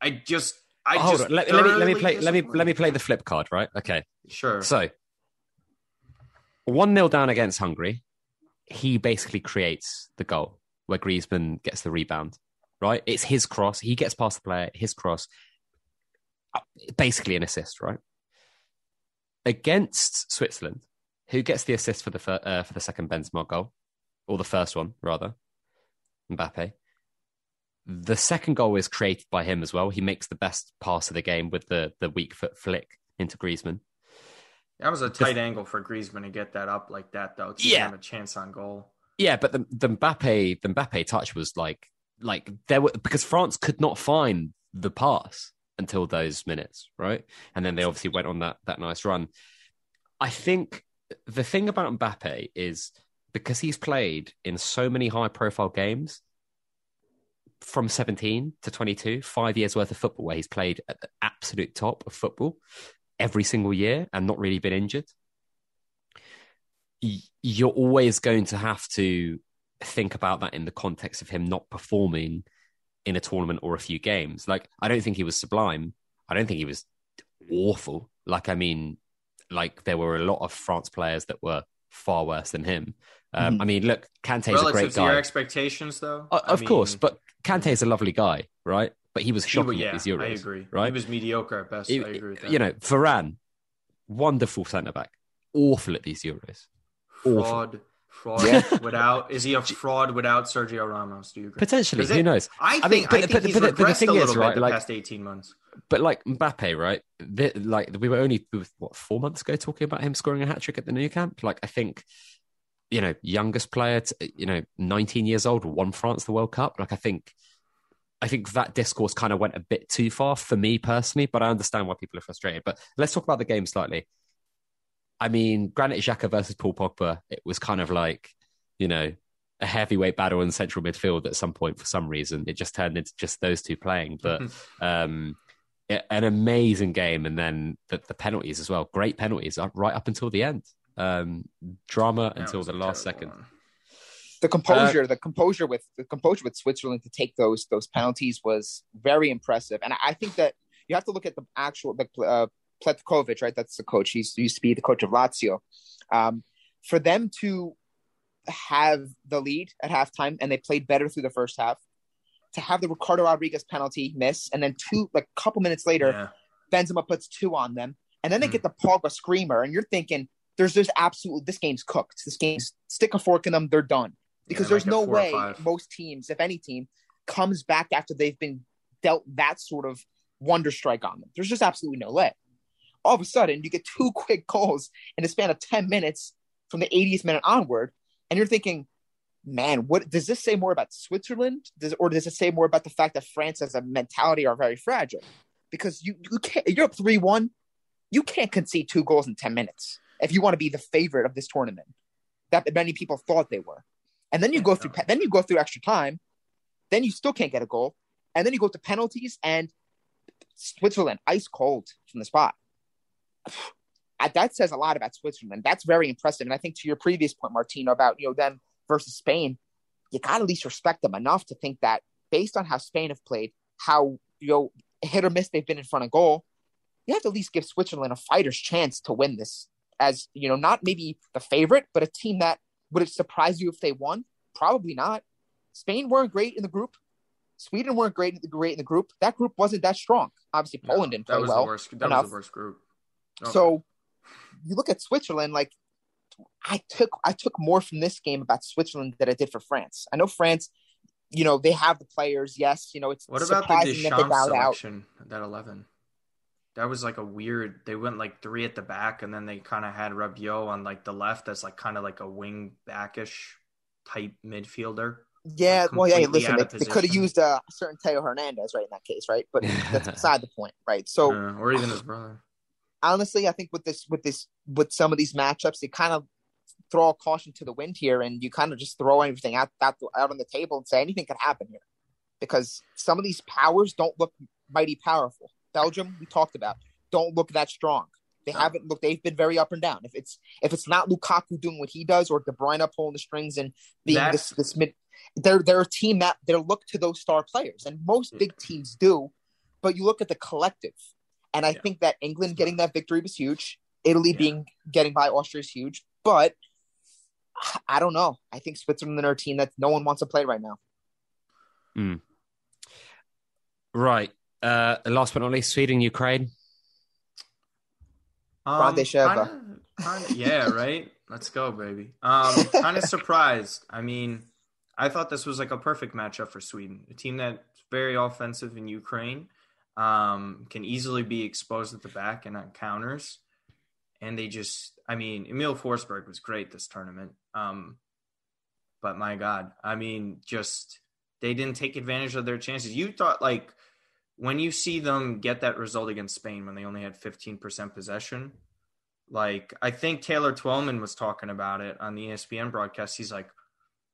Speaker 3: I just, I
Speaker 1: hold on. Let, let me let me play let me let me play the flip card, right? Okay.
Speaker 3: Sure.
Speaker 1: So one 0 down against Hungary, he basically creates the goal where Griezmann gets the rebound. Right? It's his cross. He gets past the player, his cross. Basically an assist, right? Against Switzerland, who gets the assist for the fir- uh, for the second Benzema goal, or the first one rather, Mbappe. The second goal is created by him as well. He makes the best pass of the game with the the weak foot flick into Griezmann.
Speaker 3: that was a tight angle for Griezmann to get that up like that, though.
Speaker 1: Yeah.
Speaker 3: him a chance on goal.
Speaker 1: Yeah, but the the Mbappe the Mbappe touch was like like there were because France could not find the pass until those minutes, right? And then they obviously went on that that nice run. I think the thing about Mbappe is because he's played in so many high profile games from 17 to 22, five years worth of football where he's played at the absolute top of football every single year and not really been injured you're always going to have to think about that in the context of him not performing in a tournament or a few games. Like, I don't think he was sublime. I don't think he was awful. Like, I mean, like there were a lot of France players that were far worse than him. Um,
Speaker 2: Mhm.
Speaker 1: I mean, look, Kante's a
Speaker 3: Relative
Speaker 1: great
Speaker 3: to your expectations, though.
Speaker 1: Uh,
Speaker 3: I
Speaker 1: of course,
Speaker 3: mean,
Speaker 1: but Kante's a lovely guy, right? But he was
Speaker 3: he
Speaker 1: shocking
Speaker 3: wa-
Speaker 1: at
Speaker 3: yeah,
Speaker 1: these Euros.
Speaker 3: I agree.
Speaker 1: right?
Speaker 3: He was mediocre at best.
Speaker 1: He-
Speaker 3: I agree with that.
Speaker 1: You know, Varane, wonderful centre back, awful at these Euros. awful.
Speaker 3: fraud, fraud
Speaker 2: Yeah.
Speaker 3: without. Is he a fraud without Sergio Ramos? Do you agree?
Speaker 1: Potentially,
Speaker 3: Is
Speaker 1: who knows?
Speaker 3: I
Speaker 1: I mean,
Speaker 3: think.
Speaker 1: but-
Speaker 3: I think
Speaker 1: but-
Speaker 3: he's
Speaker 1: but the- but the thing
Speaker 3: a
Speaker 1: is,
Speaker 3: little bit
Speaker 1: right,
Speaker 3: the
Speaker 1: like-
Speaker 3: past eighteen months.
Speaker 1: But like Mbappe, right? The, like we were only what four months ago talking about him scoring a hat trick at the Nou Camp. Like I think, you know, youngest player, to, you know, nineteen years old, won France the World Cup. Like I think, I think that discourse kind of went a bit too far for me personally. But I understand why people are frustrated. But let's talk about the game slightly. I mean, Granit Xhaka versus Paul Pogba. It was kind of like, you know, a heavyweight battle in central midfield at some point for some reason. It just turned into just those two playing, but um, an amazing game, and then the, the, penalties as well. Great penalties right up until the end. Um, drama yeah, until the last second. One.
Speaker 2: The composure, uh, the composure with the composure with Switzerland to take those those penalties was very impressive, and I think that you have to look at the actual the uh, Petkovic, right? That's the coach. He used to be the coach of Lazio. Um, for them to have the lead at halftime and they played better through the first half, to have the Ricardo Rodriguez penalty miss, and then two like a couple minutes later, yeah. Benzema puts two on them, and then they mm. get the Pogba screamer, and you're thinking there's just absolutely this game's cooked. This game's stick a fork in them, they're done. Because yeah, there's like no way most teams, if any team, comes back after they've been dealt that sort of wonder strike on them. There's just absolutely no way. All of a sudden you get two quick goals in the span of 10 minutes from the 80th minute onward and you're thinking man what does this say more about switzerland? Does, or does it say more about the fact that france as a mentality are very fragile? Because you, you can't you're up 3-1 you can't concede two goals in 10 minutes if you want to be the favorite of this tournament that many people thought they were and then you go through then you go through extra time then you still can't get a goal and then you go to penalties and switzerland ice cold from the spot that says a lot about Switzerland. That's very impressive. And I think to your previous point, Martino, about you know them versus Spain, you got to at least respect them enough to think that based on how Spain have played, how you know hit or miss they've been in front of goal, you have to at least give Switzerland a fighter's chance to win this. As you know, not maybe the favorite, but a team that would it surprise you if they won? Probably not. Spain weren't great in the group. Sweden weren't great in the great in the group. That group wasn't that strong. Obviously, Poland no, didn't play well.
Speaker 3: The worst, that enough. was the worst group.
Speaker 2: Okay. So you look at Switzerland, like I took I took more from this game about Switzerland than I did for France. I know France, you know, they have the players. Yes, you know, it's
Speaker 3: what about the Deschamps selection out. that eleven? That was like a weird. They went like three at the back, and then they kind of had Rabiot on like the left as like kind of like a wing backish type midfielder.
Speaker 2: Yeah, like well, yeah. Listen, they, they could have used a certain Theo Hernandez right in that case, right? But that's beside the point, right? So,
Speaker 3: uh, or even his brother
Speaker 2: honestly, I think with this, with this, with some of these matchups, they kind of throw a caution to the wind here, and you kind of just throw everything out, out out on the table and say anything could happen here, because some of these powers don't look mighty powerful. Belgium, we talked about, don't look that strong. They no. haven't looked. They've been very up and down. If it's if it's not Lukaku doing what he does, or De Bruyne pulling the strings and being That's... this this mid, they're they're a team that they look to those star players, and most big teams do. But you look at the collective, and I yeah. think that England getting that victory was huge. Italy yeah. being getting by Austria is huge. But I don't know. I think Switzerland are a team that no one wants to play right now.
Speaker 1: Mm. Right. Uh, last but not least, Sweden, Ukraine.
Speaker 3: Um, kinda, kinda, yeah, right. Let's go, baby. Um, kind of surprised. I mean, I thought this was like a perfect matchup for Sweden, a team that's very offensive in Ukraine um, can easily be exposed at the back and on counters. And they just, I mean, Emil Forsberg was great this tournament. Um, but my God, I mean, just they didn't take advantage of their chances. You thought like when you see them get that result against Spain when they only had 15% possession, like I think Taylor Twellman was talking about it on the ESPN broadcast. He's like,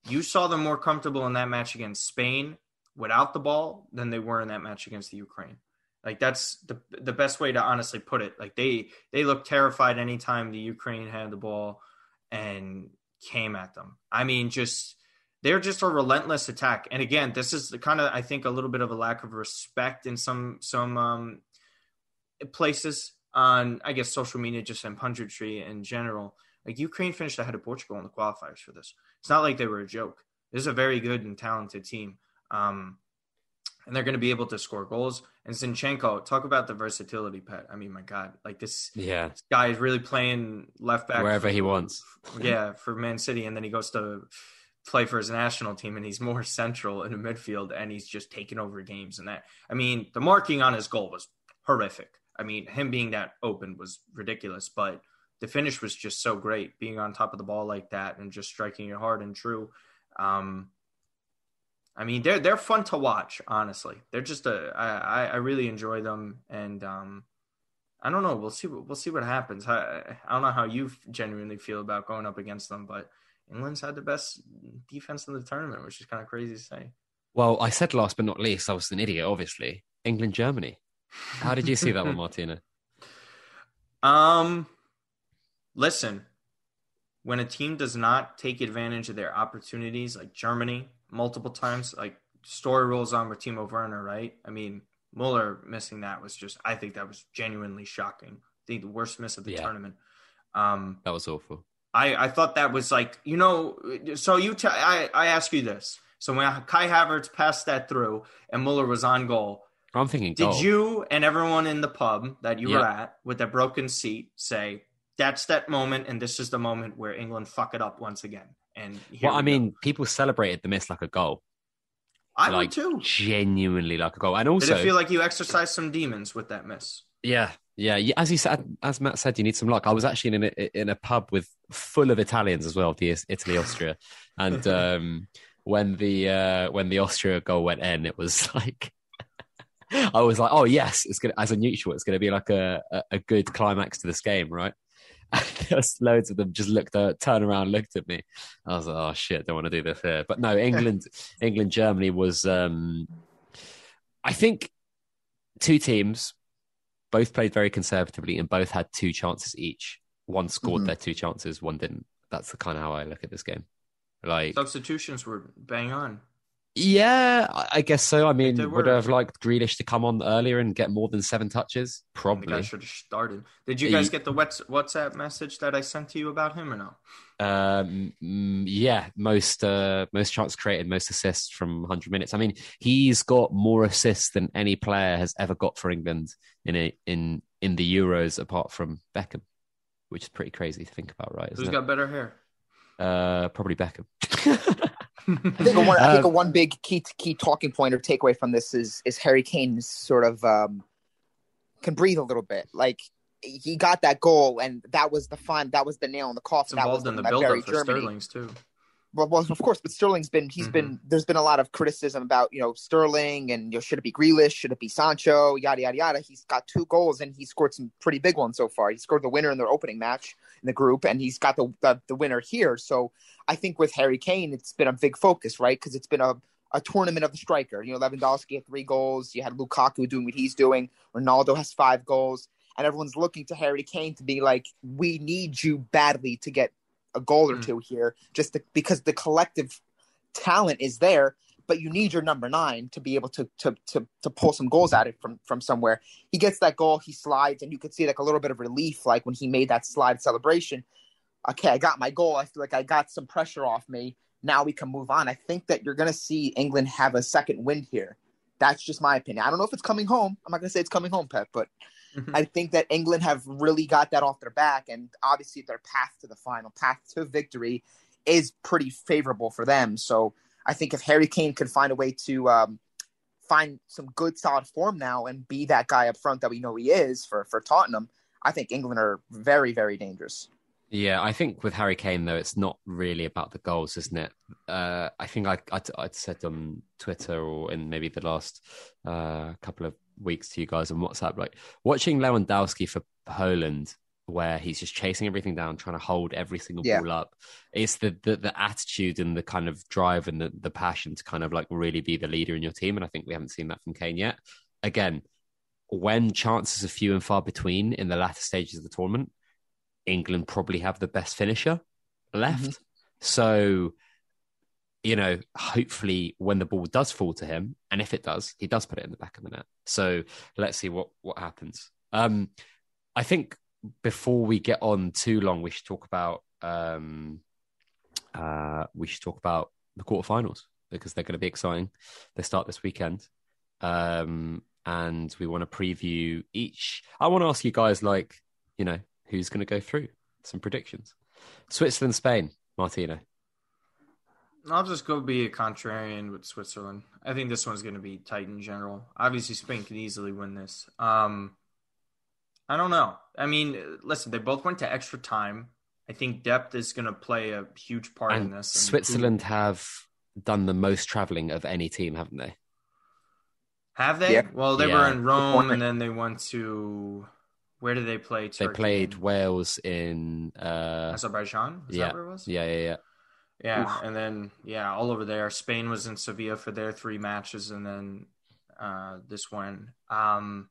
Speaker 3: you saw them more comfortable in that match against Spain without the ball than they were in that match against the Ukraine. Like that's the the best way to honestly put it. Like they they looked terrified anytime the Ukraine had the ball and came at them. I mean, just they're just a relentless attack. And again, this is the kind of I think a little bit of a lack of respect in some some um, places on I guess social media, just in punditry in general. Like Ukraine finished ahead of Portugal in the qualifiers for this. It's not like they were a joke. This is a very good and talented team. Um, and they're going to be able to score goals. And Zinchenko, talk about the versatility, Pet. I mean, my God, like this,
Speaker 1: yeah,
Speaker 3: this guy is really playing left back
Speaker 1: wherever
Speaker 3: for,
Speaker 1: he wants.
Speaker 3: yeah, for Man City, and then he goes to play for his national team, and he's more central in the midfield, and he's just taking over games. And that, I mean, the marking on his goal was horrific. I mean, him being that open was ridiculous, but the finish was just so great, being on top of the ball like that and just striking it hard and true. Um, I mean, they're they're fun to watch. Honestly, they're just a I I really enjoy them, and um, I don't know. We'll see. We'll see what happens. I, I don't know how you genuinely feel about going up against them, but England's had the best defense in the tournament, which is kind of crazy to say.
Speaker 1: Well, I said last but not least, I was an idiot, obviously. England, Germany. How did you see that one, Martina?
Speaker 3: Um, listen, when a team does not take advantage of their opportunities, like Germany, multiple times, like story rolls on with Timo Werner, right? I mean, Muller missing that was just, I think that was genuinely shocking. I think the worst miss of the
Speaker 1: Yeah.
Speaker 3: tournament. Um,
Speaker 1: That was awful.
Speaker 3: I, I thought that was like, you know, so you, t- I, I ask you this. So when Kai Havertz passed that through and Muller was on goal, oh,
Speaker 1: I'm thinking
Speaker 3: did
Speaker 1: goal.
Speaker 3: you and everyone in the pub that you were at with that broken seat say, that's that moment and this is the moment where England fuck it up once again? And here
Speaker 1: Well, I
Speaker 3: we go.
Speaker 1: mean, people celebrated the miss like a goal.
Speaker 3: I
Speaker 1: like
Speaker 3: would too.
Speaker 1: genuinely like a goal. And also Did
Speaker 3: it feel like you exercised some demons with that miss?
Speaker 1: yeah, yeah. As he said, as Matt said, you need some luck. I was actually in a in a pub with full of Italians as well, the Italy Austria, and um, when the uh, when the Austria goal went in, it was like. I was like, "Oh yes, it's gonna as a neutral, it's gonna be like a, a, a good climax to this game, right?" And there's loads of them just looked, uh, turned around, looked at me. I was like, "Oh shit, don't want to do this here." But no, England, England, Germany was. Um, I think two teams both played very conservatively and both had two chances each. One scored
Speaker 2: Mhm.
Speaker 1: their two chances, one didn't. That's the kind of how I look at this game. Like,
Speaker 3: Substitutions were bang on.
Speaker 1: Yeah, I- guess so. I mean, would. I have liked Grealish to come on earlier and get more than seven touches?
Speaker 3: I I
Speaker 1: Probably.
Speaker 3: should have started. Did you guys get the Whats- WhatsApp message that I sent to you about him or no?
Speaker 1: Um, mm, yeah, most uh, most chances created, most assists from 100 minutes. I mean, he's got more assists than any player has ever got for England in a, in in the Euros, apart from Beckham, which is pretty crazy to think about, right?
Speaker 3: Who's
Speaker 1: Isn't
Speaker 3: got better hair?
Speaker 1: Uh, probably Beckham.
Speaker 2: I think, a one, I think
Speaker 1: Uh,
Speaker 2: a one big key key talking point or takeaway from this is is Harry Kane's sort of um, can breathe a little bit. Like he got that goal, and that was the fun. That was the nail in the
Speaker 3: It's
Speaker 2: coffin. That was
Speaker 3: involved in the
Speaker 2: that
Speaker 3: build-up for
Speaker 2: Germany.
Speaker 3: Sterling's too.
Speaker 2: Well, well, of course, but Sterling's been he's been there's been a lot of criticism about you know Sterling and you know, should it be Grealish, should it be Sancho, yada yada yada. He's got two goals and he scored some pretty big ones so far. He scored the winner in their opening match in the group, and he's got the the, the winner here. So I think with Harry Kane, it's been a big focus, right? Because it's been a a tournament of the striker. You know, Lewandowski had three goals. You had Lukaku doing what he's doing. Ronaldo has five goals, and everyone's looking to Harry Kane to be like, we need you badly to get a goal or
Speaker 3: Mm.
Speaker 2: two here, just to, because the collective talent is there. But you need your number nine to be able to to to to pull some goals at it from from somewhere. He gets that goal, he slides, and you could see like a little bit of relief, like when he made that slide celebration. Okay, I got my goal. I feel like I got some pressure off me. Now we can move on. I think that you're going to see England have a second wind here. That's just my opinion. I don't know if it's coming home. I'm not going to say it's coming home, Pep, but mm-hmm. I think that England have really got that off their back, and obviously their path to the final, path to victory, is pretty favorable for them. So I think if Harry Kane could find a way to um, find some good, solid form now and be that guy up front that we know he is for for Tottenham, I think England are very, very dangerous.
Speaker 1: Yeah, I think with Harry Kane though, it's not really about the goals, isn't it? Uh, I think I, I I'd said on Twitter or in maybe the last uh, couple of weeks to you guys on WhatsApp, like watching Lewandowski for Poland, where he's just chasing everything down, trying to hold every single
Speaker 2: Yeah.
Speaker 1: ball up. It's the, the the attitude and the kind of drive and the the passion to kind of like really be the leader in your team, and I think we haven't seen that from Kane yet. Again, when chances are few and far between in the latter stages of the tournament. England probably have the best finisher left. So, you know, hopefully when the ball does fall to him, and if it does, he does put it in the back of the net. So let's see what, what happens. Um, I think before we get on too long, we should talk about um, uh, we should talk about the quarterfinals because they're going to be exciting. They start this weekend. Um, and we want to preview each. I want to ask you guys, like, you know, who's going to go through? Some predictions. Switzerland, Spain, Martino.
Speaker 3: I'll just go be a contrarian with Switzerland. I think this one's going to be tight in general. Obviously, Spain can easily win this. Um, I don't know. I mean, listen, they both went to extra time. I think depth is going to play a huge part in
Speaker 1: And
Speaker 3: this. And
Speaker 1: Switzerland have done the most traveling of any team, haven't they?
Speaker 3: have they?
Speaker 2: Yeah.
Speaker 3: Well, they
Speaker 1: Yeah.
Speaker 3: were in Rome, and then they went to where did they play?
Speaker 1: They played Wales in. Uh,
Speaker 3: Azerbaijan. Is
Speaker 1: yeah,
Speaker 3: that where it was?
Speaker 1: yeah, yeah, yeah.
Speaker 3: Yeah, Oof. and then yeah, all over there. Spain was in Sevilla for their three matches, and then uh, this one. Um,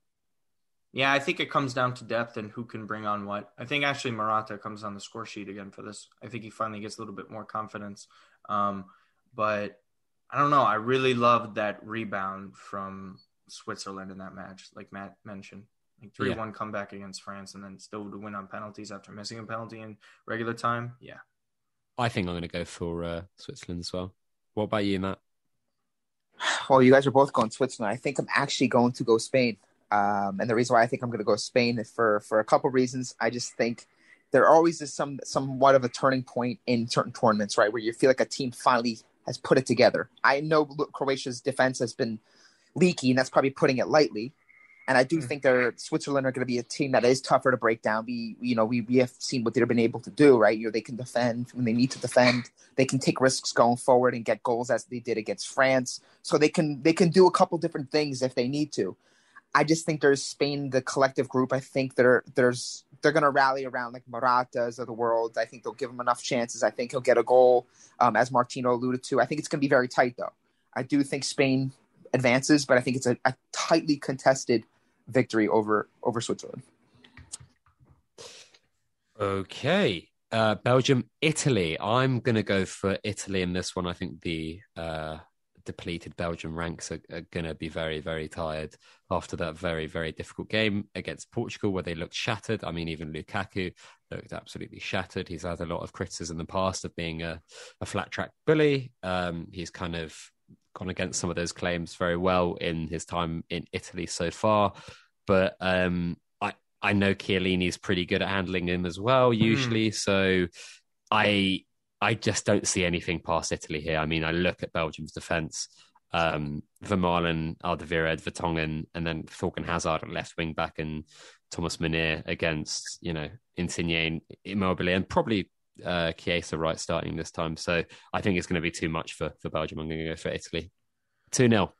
Speaker 3: yeah, I think it comes down to depth and who can bring on what. I think actually Morata comes on the score sheet again for this. I think he finally gets a little bit more confidence. Um, but I don't know. I really loved that rebound from Switzerland in that match, like Matt mentioned. Like 3 yeah. 1 comeback against France and then still to win on penalties after missing a penalty in regular time. Yeah.
Speaker 1: I think I'm going to go for uh, Switzerland as well. What about you, Matt?
Speaker 2: Well, you guys are both going Switzerland. I think I'm actually going to go Spain. Um, and the reason why I think I'm going to go Spain for for a couple reasons. I just think there always is some somewhat of a turning point in certain tournaments, right, where you feel like a team finally has put it together. I know Croatia's defense has been leaky, and that's probably putting it lightly. And I do mm. think they're Switzerland are going to be a team that is tougher to break down. We, you know, we, we have seen what they've been able to do, right? You know, they can defend when they need to defend. They can take risks going forward and get goals as they did against France. So they can they can do a couple different things if they need to. I just think there's Spain, the collective group. I think there there's they're going to rally around like Moratas of the world. I think they'll give him enough chances. I think he'll get a goal, um, as Martino alluded to. I think it's going to be very tight though. I do think Spain advances, but I think it's a, a tightly contested victory over over Switzerland.
Speaker 1: Okay. Uh, Belgium, Italy. I'm going to go for Italy in this one. I think the uh, depleted Belgian ranks are, are going to be very, very tired after that very, very difficult game against Portugal, where they looked shattered. I mean, even Lukaku looked absolutely shattered. He's had a lot of criticism in the past of being a, a flat track bully. Um, he's kind of gone against some of those claims very well in his time in Italy so far. But um, I I know Chiellini's pretty good at handling him as well, hmm. usually. Mm. So I I just don't see anything past Italy here. I mean, I look at Belgium's defence. Um, Vermaelen, Alderweireld, Vertonghen, and then Thorgan Hazard at left wing back, and Thomas Meunier against you know Insigne, Immobile, and probably uh, Chiesa right starting this time. So I think it's going to be too much for, for Belgium. I'm going to go for Italy. 2 0.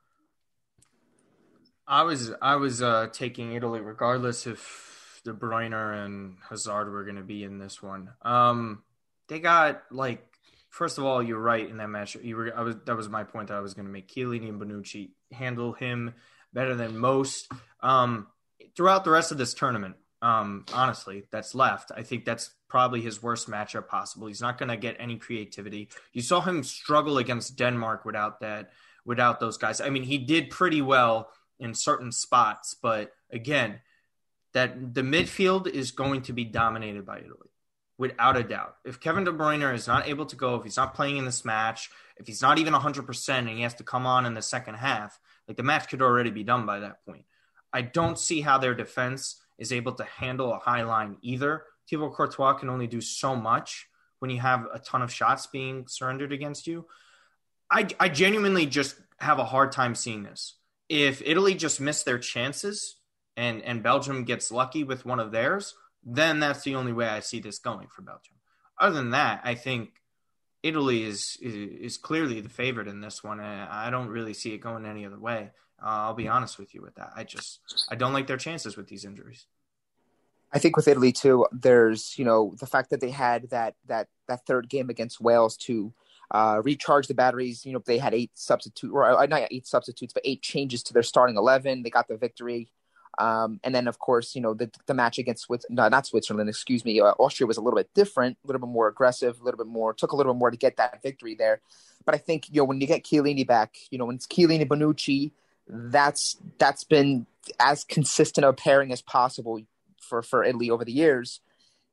Speaker 3: I was I was uh, taking Italy regardless if De Bruyne and Hazard were going to be in this one. Um, they got like first of all, you're right in that match. You were I was that was my point that I was going to make. Chiellini and Bonucci handle him better than most. Um, throughout the rest of this tournament, um, honestly, that's left. I think that's probably his worst matchup possible. He's not going to get any creativity. You saw him struggle against Denmark without that, without those guys. I mean, he did pretty well in certain spots, but again, that the midfield is going to be dominated by Italy without a doubt. If Kevin De Bruyne is not able to go, if he's not playing in this match, if he's not even 100% and he has to come on in the second half, like the match could already be done by that point. I don't see how their defense is able to handle a high line either. Thibaut Courtois can only do so much when you have a ton of shots being surrendered against you. I, I genuinely just have a hard time seeing this. If Italy just miss their chances and, and Belgium gets lucky with one of theirs, then that's the only way I see this going for Belgium. Other than that, I think Italy is is, clearly the favorite in this one. I, I don't really see it going any other way. Uh, I'll be honest with you with that. I just I don't like their chances with these injuries.
Speaker 2: I think with Italy too, there's you know the fact that they had that that that third game against Wales to uh, recharge the batteries. You know they had eight substitute or uh, not eight substitutes, but eight changes to their starting eleven. They got the victory. Um, and then, of course, you know, the, the match against Swiss, no, not Switzerland, excuse me, uh, Austria was a little bit different, a little bit more aggressive, a little bit more, took a little bit more to get that victory there. But I think, you know, when you get Chiellini back, you know, when it's Chiellini, Bonucci, that's that's been as consistent a pairing as possible for for Italy over the years.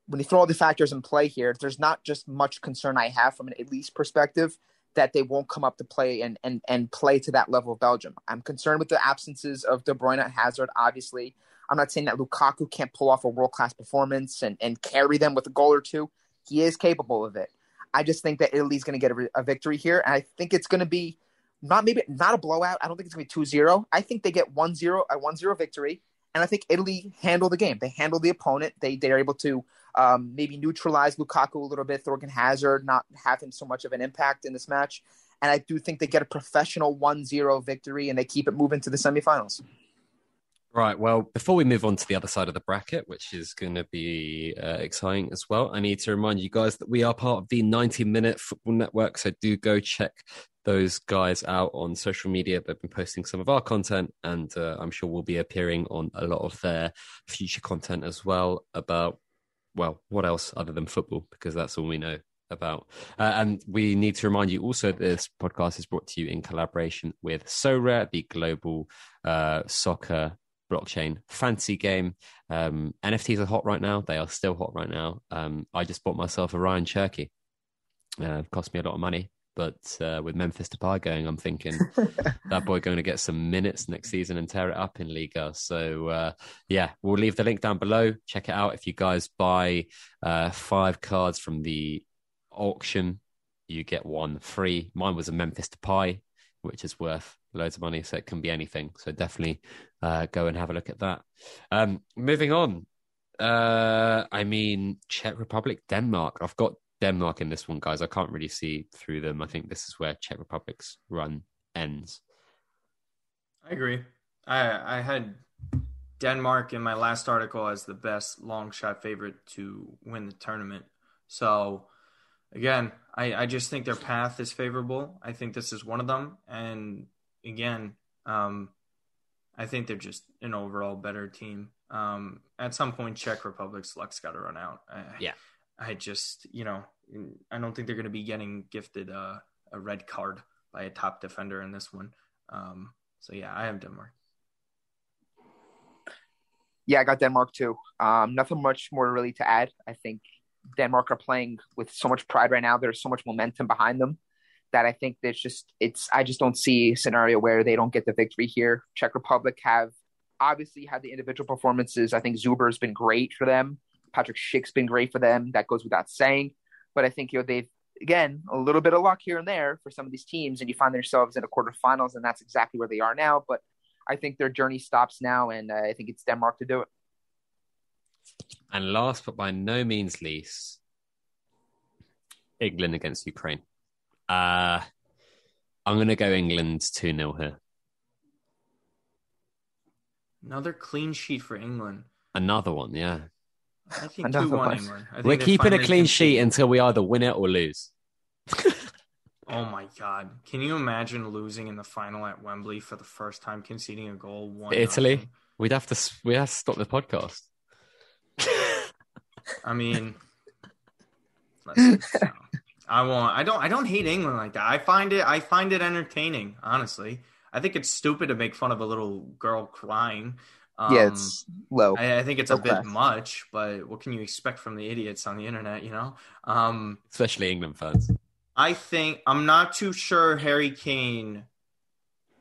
Speaker 2: When you throw all the factors in play here, there's not just much concern I have from an Italy's perspective that they won't come up to play and and and play to that level of Belgium. I'm concerned with the absences of De Bruyne and Hazard. Obviously, I'm not saying that Lukaku can't pull off a world class performance and and carry them with a goal or two. He is capable of it. I just think that Italy's going to get a, a, victory here, and I think it's going to be not maybe not a blowout. I don't think it's going to be 2-0. I think they get 1-0 a 1-0 victory, and I think Italy handle the game. They handle the opponent. They they're able to um, maybe neutralize Lukaku a little bit, Thorgan Hazard, not have him so much of an impact in this match. And I do think they get a professional 1 0 victory and they keep it moving to the semifinals.
Speaker 1: Right. Well, before we move on to the other side of the bracket, which is going to be uh, exciting as well, I need to remind you guys that we are part of the 90 Minute Football Network. So do go check those guys out on social media. They've been posting some of our content, and uh, I'm sure we'll be appearing on a lot of their future content as well about, well, what else other than football, because that's all we know about. Uh, and we need to remind you also that this podcast is brought to you in collaboration with Sorare, the global uh, soccer blockchain fancy game. Um, NFTs are hot right now. They are still hot right now. Um, I just bought myself a Rayan Cherki. Uh, cost me a lot of money, but uh, with Memphis Depay going, I'm thinking that boy going to get some minutes next season and tear it up in Liga. So uh, yeah, we'll leave the link down below. Check it out. If you guys buy uh, five cards from the auction, you get one free. Mine was a Memphis Depay, which is worth loads of money, so it can be anything. So definitely uh, go and have a look at that. Um, moving on, uh, I mean Czech Republic, Denmark. I've got Denmark in this one, guys. I can't really see through them. I think this is where Czech Republic's run ends.
Speaker 3: I agree. I I had Denmark in my last article as the best long shot favorite to win the tournament. So again, I, I just think their path is favorable. I think this is one of them. And again, um, I think they're just an overall better team. Um, at some point, Czech Republic's luck's got to run out. I,
Speaker 1: yeah.
Speaker 3: I just, you know, I don't think they're going to be getting gifted a, a, red card by a top defender in this one. Um, so yeah, I have Denmark.
Speaker 2: Yeah, I got Denmark too. Um, nothing much more really to add. I think Denmark are playing with so much pride right now. There's so much momentum behind them that I think there's just it's I just don't see a scenario where they don't get the victory here. Czech Republic have obviously had the individual performances. I think Zuber's been great for them. Patrick Schick's been great for them. That goes without saying. But I think you know they've again a little bit of luck here and there for some of these teams, and you find themselves in a quarterfinals, and that's exactly where they are now. But I think their journey stops now, and uh, I think it's Denmark to do it.
Speaker 1: And last but by no means least, England against Ukraine. Uh, I'm going to go England 2 0 here.
Speaker 3: Another clean sheet for England.
Speaker 1: Another one, yeah.
Speaker 3: I think 2 1 England.
Speaker 1: We're keeping a clean sheet until we either win it or lose.
Speaker 3: oh my God. Can you imagine losing in the final at Wembley for the first time, conceding a goal? One
Speaker 1: Italy? Nothing? We'd have to we have to stop the podcast.
Speaker 3: I mean, I won't. I don't. I don't hate England like that. I find it. I find it entertaining. Honestly, I think it's stupid to make fun of a little girl crying.
Speaker 2: Um, yeah, it's low.
Speaker 3: I, I think it's low a bit much, but what can you expect from the idiots on the internet? You know, um,
Speaker 1: especially England fans.
Speaker 3: I think I'm not too sure Harry Kane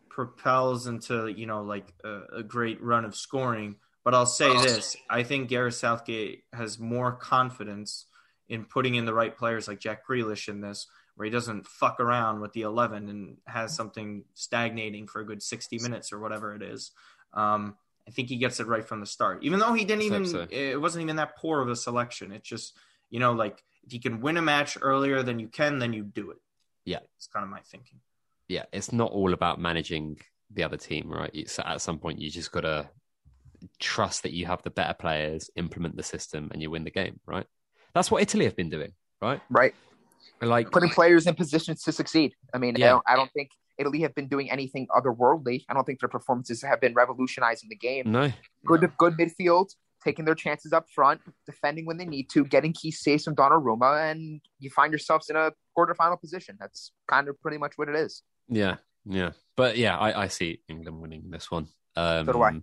Speaker 3: propels into you know like a, a great run of scoring, but I'll say this: I think Gareth Southgate has more confidence in putting in the right players like Jack Grealish in this, where he doesn't fuck around with the 11 and has something stagnating for a good 60 minutes or whatever it is. Um, I think he gets it right from the start, even though he didn't even, so. it wasn't even that poor of a selection. It's just, you know, like if you can win a match earlier than you can, then you do it.
Speaker 1: Yeah.
Speaker 3: It's kind of my thinking.
Speaker 1: Yeah. It's not all about managing the other team, right? So at some point, you just got to trust that you have the better players, implement the system, and you win the game, right? That's what Italy have been doing, right?
Speaker 2: Right.
Speaker 1: Like
Speaker 2: putting players in positions to succeed. I mean, yeah. I, don't, I don't think Italy have been doing anything otherworldly. I don't think their performances have been revolutionizing the game.
Speaker 1: No.
Speaker 2: Good,
Speaker 1: no.
Speaker 2: good midfield, taking their chances up front, defending when they need to, getting key saves from Donnarumma, and you find yourselves in a quarterfinal position. That's kind of pretty much what it is.
Speaker 1: Yeah, yeah, but yeah, I, I see England winning this one. Um,
Speaker 2: so do I.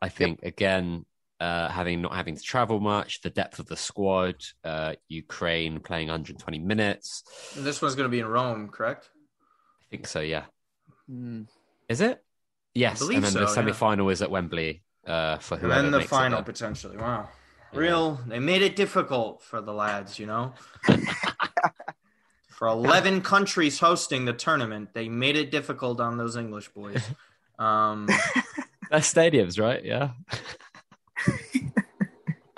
Speaker 1: I think yep. again, uh, having not having to travel much, the depth of the squad, uh, Ukraine playing 120 minutes.
Speaker 3: And this one's going to be in Rome, correct?
Speaker 1: I think so. Yeah.
Speaker 2: Mm.
Speaker 1: Is it? Yes. And then so, the semi-final yeah. is at Wembley uh, for whoever.
Speaker 3: And then
Speaker 1: the
Speaker 3: final potentially. Wow. Real. They made it difficult for the lads, you know. for 11 countries hosting the tournament, they made it difficult on those English boys. Um,
Speaker 1: Best stadiums, right? Yeah.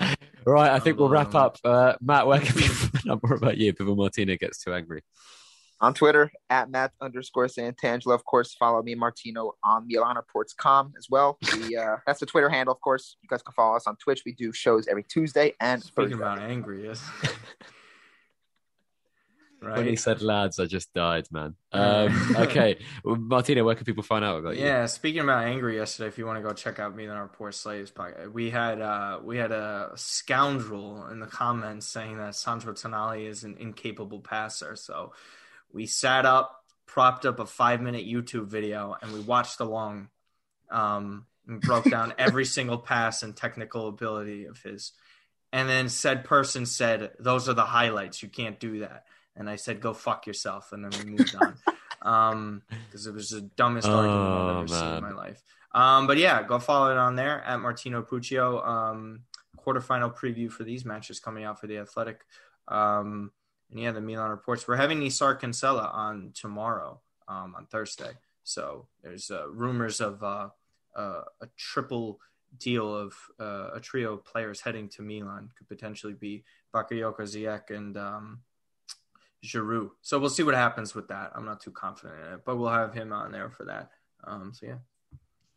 Speaker 1: right, I think we'll wrap up. Uh, Matt, where can we find out more about you before Martina gets too angry?
Speaker 2: on Twitter at Matt underscore Santangelo. Of course, follow me, Martino, on MilanReports.com as well. We, uh, that's the Twitter handle, of course. You guys can follow us on Twitch. We do shows every Tuesday and
Speaker 3: Speaking
Speaker 2: Thursday.
Speaker 3: about angry, yes.
Speaker 1: When he said lads, I just died, man. Um, okay. Well, Martina, where can people find out about you?
Speaker 3: Yeah, speaking about angry yesterday, if you want to go check out Milan Report Slaves podcast, we had uh, we had a scoundrel in the comments saying that Sandro Tonali is an incapable passer. So we sat up, propped up a five minute YouTube video, and we watched along um, and broke down every single pass and technical ability of his. And then said person said, "Those are the highlights. You can't do that." And I said, "Go fuck yourself." And then we moved on. um because it was the dumbest argument I've
Speaker 1: Oh,
Speaker 3: ever seen in my life. Um, but yeah, go follow it on there at Martino Puccio. Um, quarterfinal preview for these matches coming out for the Athletic. Um, and yeah, the Milan reports. We're having Nisar Cancella on tomorrow, um, on Thursday. So there's uh, rumors of uh, uh, a triple deal of uh, a trio of players heading to Milan. Could potentially be Bakayoko, Ziyech, and um, Giroud. So we'll see what happens with that. I'm not too confident in it, but we'll have him on there for that. Um, so yeah.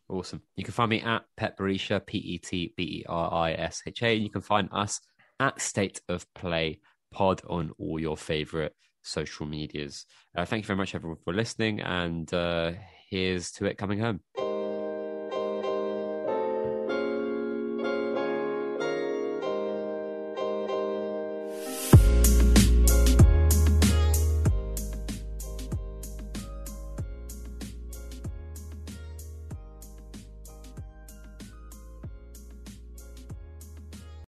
Speaker 1: Awesome. You can find me at Pet Berisha, P E T B E R I S H A. And you can find us at State of Play Pod on all your favorite social medias. Uh, thank you very much, everyone, for listening. And uh, here's to it coming home.